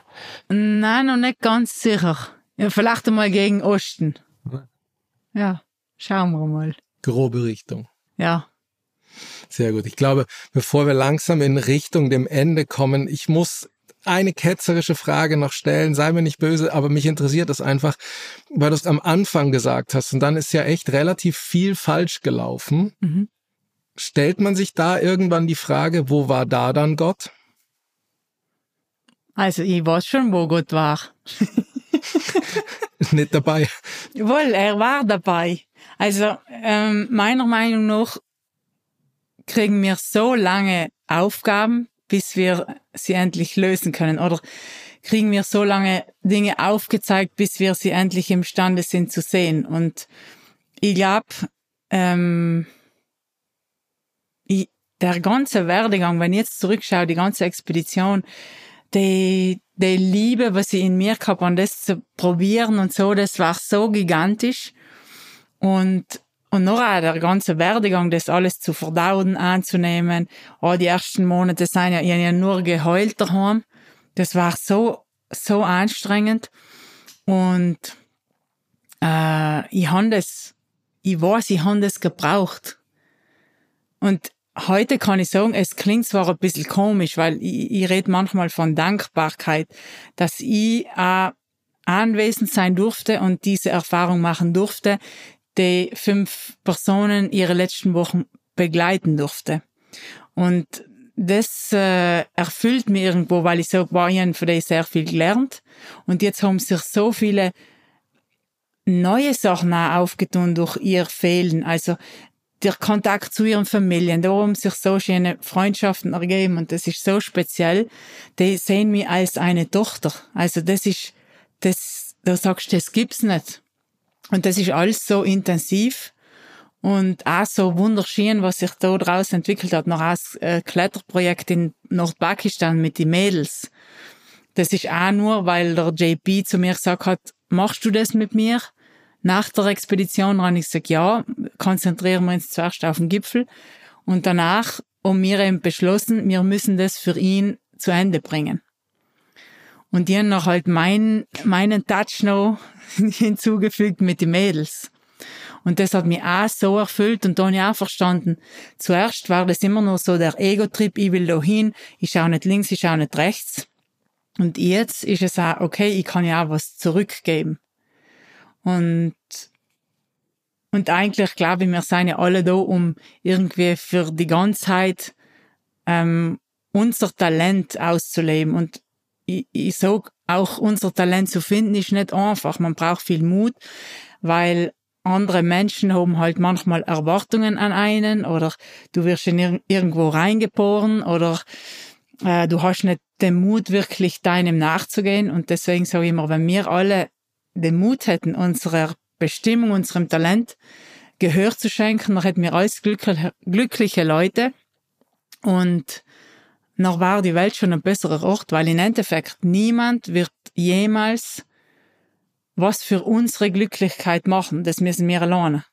Nein, noch nicht ganz sicher. Ja, vielleicht einmal gegen Osten. Ja, schauen wir mal. Grobe Richtung. Ja. Sehr gut. Ich glaube, bevor wir langsam in Richtung dem Ende kommen, ich muss eine ketzerische Frage noch stellen. Sei mir nicht böse, aber mich interessiert es einfach, weil du es am Anfang gesagt hast und dann ist ja echt relativ viel falsch gelaufen. Mhm. Stellt man sich da irgendwann die Frage, wo war da dann Gott? Also ich weiß schon, wo Gott war. *laughs* Nicht dabei. Wohl, er war dabei. Also ähm, meiner Meinung nach kriegen wir so lange Aufgaben, bis wir sie endlich lösen können? Oder kriegen wir so lange Dinge aufgezeigt, bis wir sie endlich imstande sind zu sehen? Und ich glaube, ähm, der ganze Werdegang, wenn ich jetzt zurückschaue, die ganze Expedition, die, die Liebe, was ich in mir gehabt und das zu probieren und so, das war so gigantisch. Und, und noch auch der ganze Werdegang, das alles zu verdauen, anzunehmen. Oh, die ersten Monate sind ja, ich ja nur geheult daheim. Das war so, so anstrengend. Und, äh, ich habe das, ich weiß, ich habe das gebraucht. Und heute kann ich sagen, es klingt zwar ein bisschen komisch, weil ich, ich rede manchmal von Dankbarkeit, dass ich äh, anwesend sein durfte und diese Erfahrung machen durfte, die fünf Personen ihre letzten Wochen begleiten durfte. Und das äh, erfüllt mich irgendwo, weil ich so war, ich habe von denen sehr viel gelernt. Und jetzt haben sich so viele neue Sachen auch aufgetun durch ihr Fehlen. Also der Kontakt zu ihren Familien, da haben sich so schöne Freundschaften ergeben und das ist so speziell. Die sehen mich als eine Tochter. Also das ist, das, da sagst du, das gibt's nicht. Und das ist alles so intensiv und auch so wunderschön, was sich da draus entwickelt hat. Noch ein äh, Kletterprojekt in Nordpakistan mit den Mädels. Das ist auch nur, weil der JP zu mir gesagt hat, machst du das mit mir? Nach der Expedition habe ich gesagt, ja, konzentrieren wir uns zuerst auf den Gipfel. Und danach haben wir eben beschlossen, wir müssen das für ihn zu Ende bringen. Und die haben noch halt mein, meinen Touch noch *laughs* hinzugefügt mit den Mädels. Und das hat mich auch so erfüllt und da habe ich auch verstanden. Zuerst war das immer nur so der Ego-Trip, ich will da hin, ich schaue nicht links, ich schaue nicht rechts. Und jetzt ist es auch, okay, ich kann ja auch was zurückgeben. Und, und eigentlich glaube ich, wir sind ja alle da, um irgendwie für die Ganzheit ähm, unser Talent auszuleben. Und ich, ich sag, auch unser Talent zu finden ist nicht einfach. Man braucht viel Mut, weil andere Menschen haben halt manchmal Erwartungen an einen oder du wirst in irgendwo reingeboren oder äh, du hast nicht den Mut, wirklich deinem nachzugehen. Und deswegen sage ich immer, wenn wir alle den Mut hätten, unserer Bestimmung, unserem Talent Gehör zu schenken, dann hätten wir alles glückliche, glückliche Leute und noch war die Welt schon ein besserer Ort, weil im Endeffekt niemand wird jemals was für unsere Glücklichkeit machen. Das müssen wir alleine.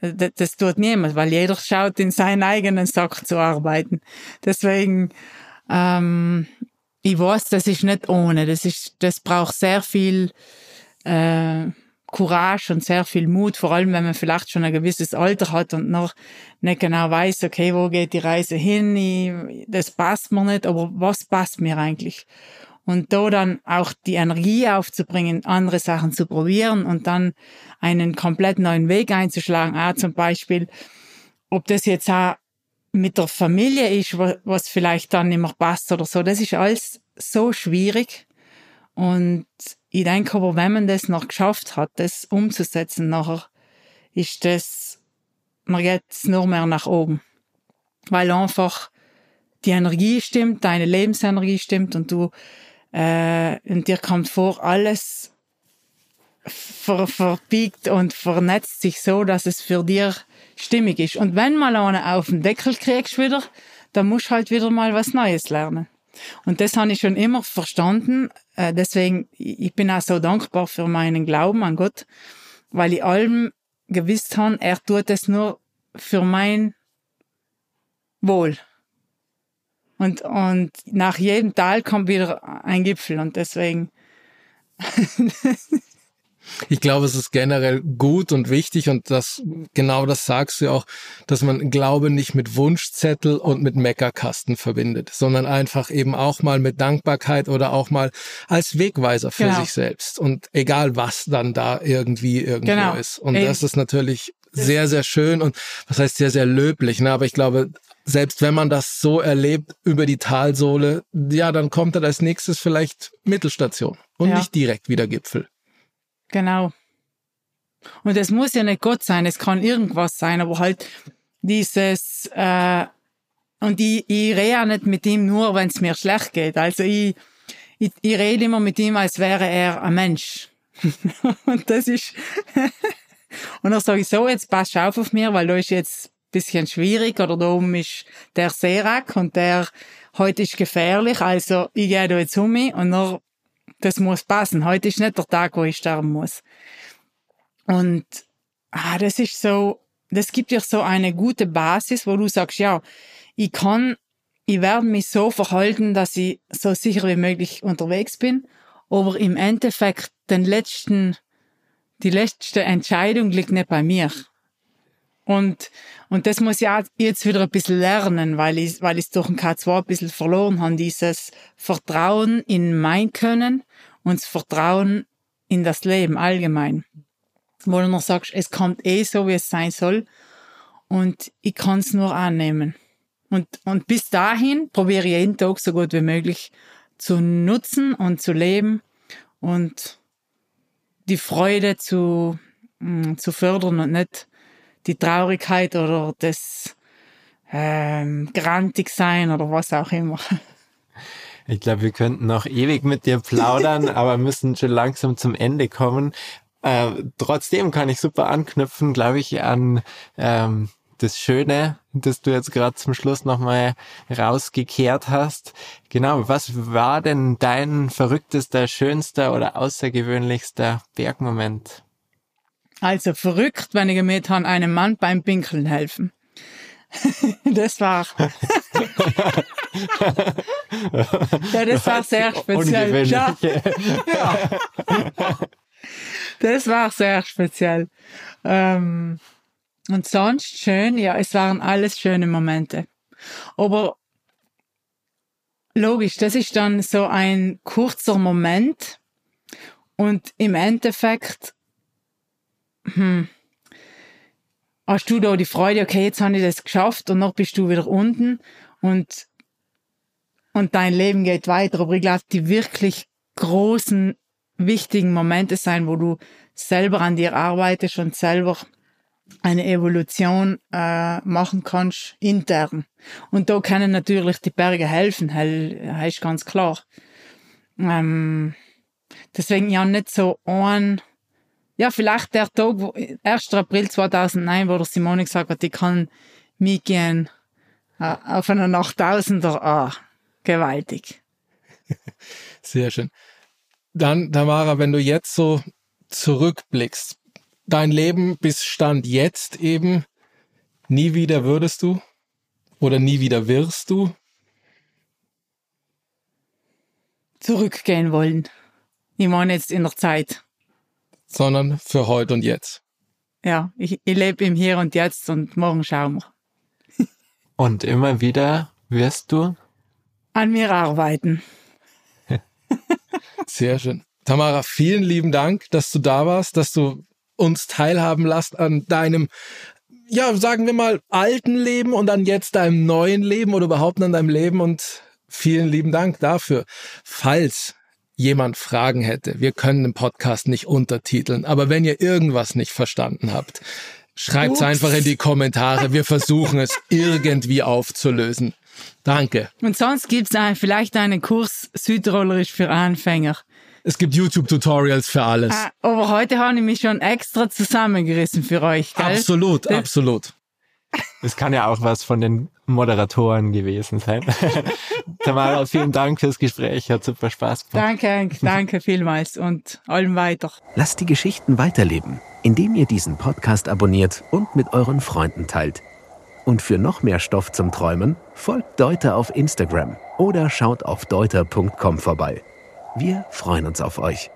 Das, das tut niemand, weil jeder schaut in seinen eigenen Sack zu arbeiten. Deswegen, ähm, ich weiß, das ist nicht ohne. Das ist, das braucht sehr viel äh, Courage und sehr viel Mut, vor allem wenn man vielleicht schon ein gewisses Alter hat und noch nicht genau weiß, okay, wo geht die Reise hin? Ich, das passt mir nicht, aber was passt mir eigentlich? Und da dann auch die Energie aufzubringen, andere Sachen zu probieren und dann einen komplett neuen Weg einzuschlagen. Auch zum Beispiel, ob das jetzt auch mit der Familie ist, was vielleicht dann nicht mehr passt oder so. Das ist alles so schwierig. Und ich denke aber, wenn man das noch geschafft hat, das umzusetzen, nachher ist das, man geht nur mehr nach oben. Weil einfach die Energie stimmt, deine Lebensenergie stimmt und du, äh, und dir kommt vor, alles ver, verbiegt und vernetzt sich so, dass es für dir stimmig ist. Und wenn mal einer auf den Deckel kriegst wieder, dann musst du halt wieder mal was Neues lernen. Und das habe ich schon immer verstanden. Äh, deswegen, ich bin auch so dankbar für meinen Glauben an Gott, weil ich allem gewusst habe, er tut es nur für mein Wohl. Und, und nach jedem Tal kommt wieder ein Gipfel und deswegen *laughs* Ich glaube, es ist generell gut und wichtig und das, genau das sagst du auch, dass man Glaube nicht mit Wunschzettel und mit Meckerkasten verbindet, sondern einfach eben auch mal mit Dankbarkeit oder auch mal als Wegweiser für genau. sich selbst und egal was dann da irgendwie irgendwo genau. ist. Und Ey. das ist natürlich sehr, sehr schön und was heißt sehr, sehr löblich, ne? aber ich glaube, selbst wenn man das so erlebt über die Talsohle, ja, dann kommt dann als nächstes vielleicht Mittelstation und ja. nicht direkt wieder Gipfel. Genau. Und es muss ja nicht Gott sein, es kann irgendwas sein, aber halt dieses, äh, und ich, ich rede auch nicht mit ihm nur, wenn es mir schlecht geht. Also ich, ich, ich rede immer mit ihm, als wäre er ein Mensch. *laughs* und das ist, *laughs* und dann sage ich so, jetzt pass auf auf mir, weil da ist jetzt bisschen schwierig oder da oben ist der Serak und der heute ist gefährlich, also ich gehe da jetzt um mich und dann, das muss passen. Heute ist nicht der Tag, wo ich sterben muss. Und ah, das ist so, das gibt dir so eine gute Basis, wo du sagst, ja, ich kann, ich werde mich so verhalten, dass ich so sicher wie möglich unterwegs bin, aber im Endeffekt den letzten, die letzte Entscheidung liegt nicht bei mir. Und, und das muss ich jetzt wieder ein bisschen lernen, weil ich, weil ich es durch den K2 ein bisschen verloren habe, dieses Vertrauen in mein Können und das Vertrauen in das Leben allgemein. Wo du noch sagst, es kommt eh so, wie es sein soll und ich kann es nur annehmen. Und, und bis dahin probiere ich jeden Tag so gut wie möglich zu nutzen und zu leben und die Freude zu, mm, zu fördern und nicht die Traurigkeit oder das ähm, grantig sein oder was auch immer. *laughs* Ich glaube, wir könnten noch ewig mit dir plaudern, *laughs* aber müssen schon langsam zum Ende kommen. Äh, trotzdem kann ich super anknüpfen, glaube ich, an ähm, das Schöne, das du jetzt gerade zum Schluss nochmal rausgekehrt hast. Genau, was war denn dein verrücktester, schönster oder außergewöhnlichster Bergmoment? Also verrückt, wenn ich gemäht habe, einem Mann beim Pinkeln helfen. *laughs* das war. *laughs* ja, das war sehr speziell. Ja. *laughs* ja. Das war sehr speziell. Ähm, und sonst schön, ja, es waren alles schöne Momente. Aber logisch, das ist dann so ein kurzer Moment und im Endeffekt hm, hast du da die Freude, okay, jetzt habe ich das geschafft und noch bist du wieder unten und, und dein Leben geht weiter. Aber ich glaube, die wirklich großen, wichtigen Momente sein, wo du selber an dir arbeitest und selber eine Evolution äh, machen kannst intern. Und da können natürlich die Berge helfen, das ist ganz klar. Ähm, deswegen ja nicht so ein ja, vielleicht der Tag, wo, 1. April 2009, wo der Simone gesagt hat, ich kann mitgehen auf einer 8000er. Ah, gewaltig. *laughs* Sehr schön. Dann, Tamara, wenn du jetzt so zurückblickst, dein Leben bis Stand jetzt eben, nie wieder würdest du oder nie wieder wirst du? Zurückgehen wollen. Ich meine jetzt in der Zeit sondern für heute und jetzt. Ja, ich, ich lebe im Hier und Jetzt und morgen schauen wir. Und immer wieder wirst du an mir arbeiten. Sehr schön. Tamara, vielen lieben Dank, dass du da warst, dass du uns teilhaben lässt an deinem, ja, sagen wir mal, alten Leben und an jetzt deinem neuen Leben oder überhaupt an deinem Leben und vielen lieben Dank dafür. Falls jemand Fragen hätte, wir können den Podcast nicht untertiteln, aber wenn ihr irgendwas nicht verstanden habt, schreibt es einfach in die Kommentare. Wir versuchen es *laughs* irgendwie aufzulösen. Danke. Und sonst gibt es vielleicht einen Kurs Südrollerisch für Anfänger. Es gibt YouTube-Tutorials für alles. Ah, aber heute habe ich mich schon extra zusammengerissen für euch. Gell? Absolut, das, absolut. *laughs* Es kann ja auch was von den Moderatoren gewesen sein. *laughs* Tamara, vielen Dank fürs Gespräch. Hat super Spaß gemacht. Danke, danke vielmals und allem weiter. Lasst die Geschichten weiterleben, indem ihr diesen Podcast abonniert und mit euren Freunden teilt. Und für noch mehr Stoff zum Träumen folgt Deuter auf Instagram oder schaut auf deuter.com vorbei. Wir freuen uns auf euch.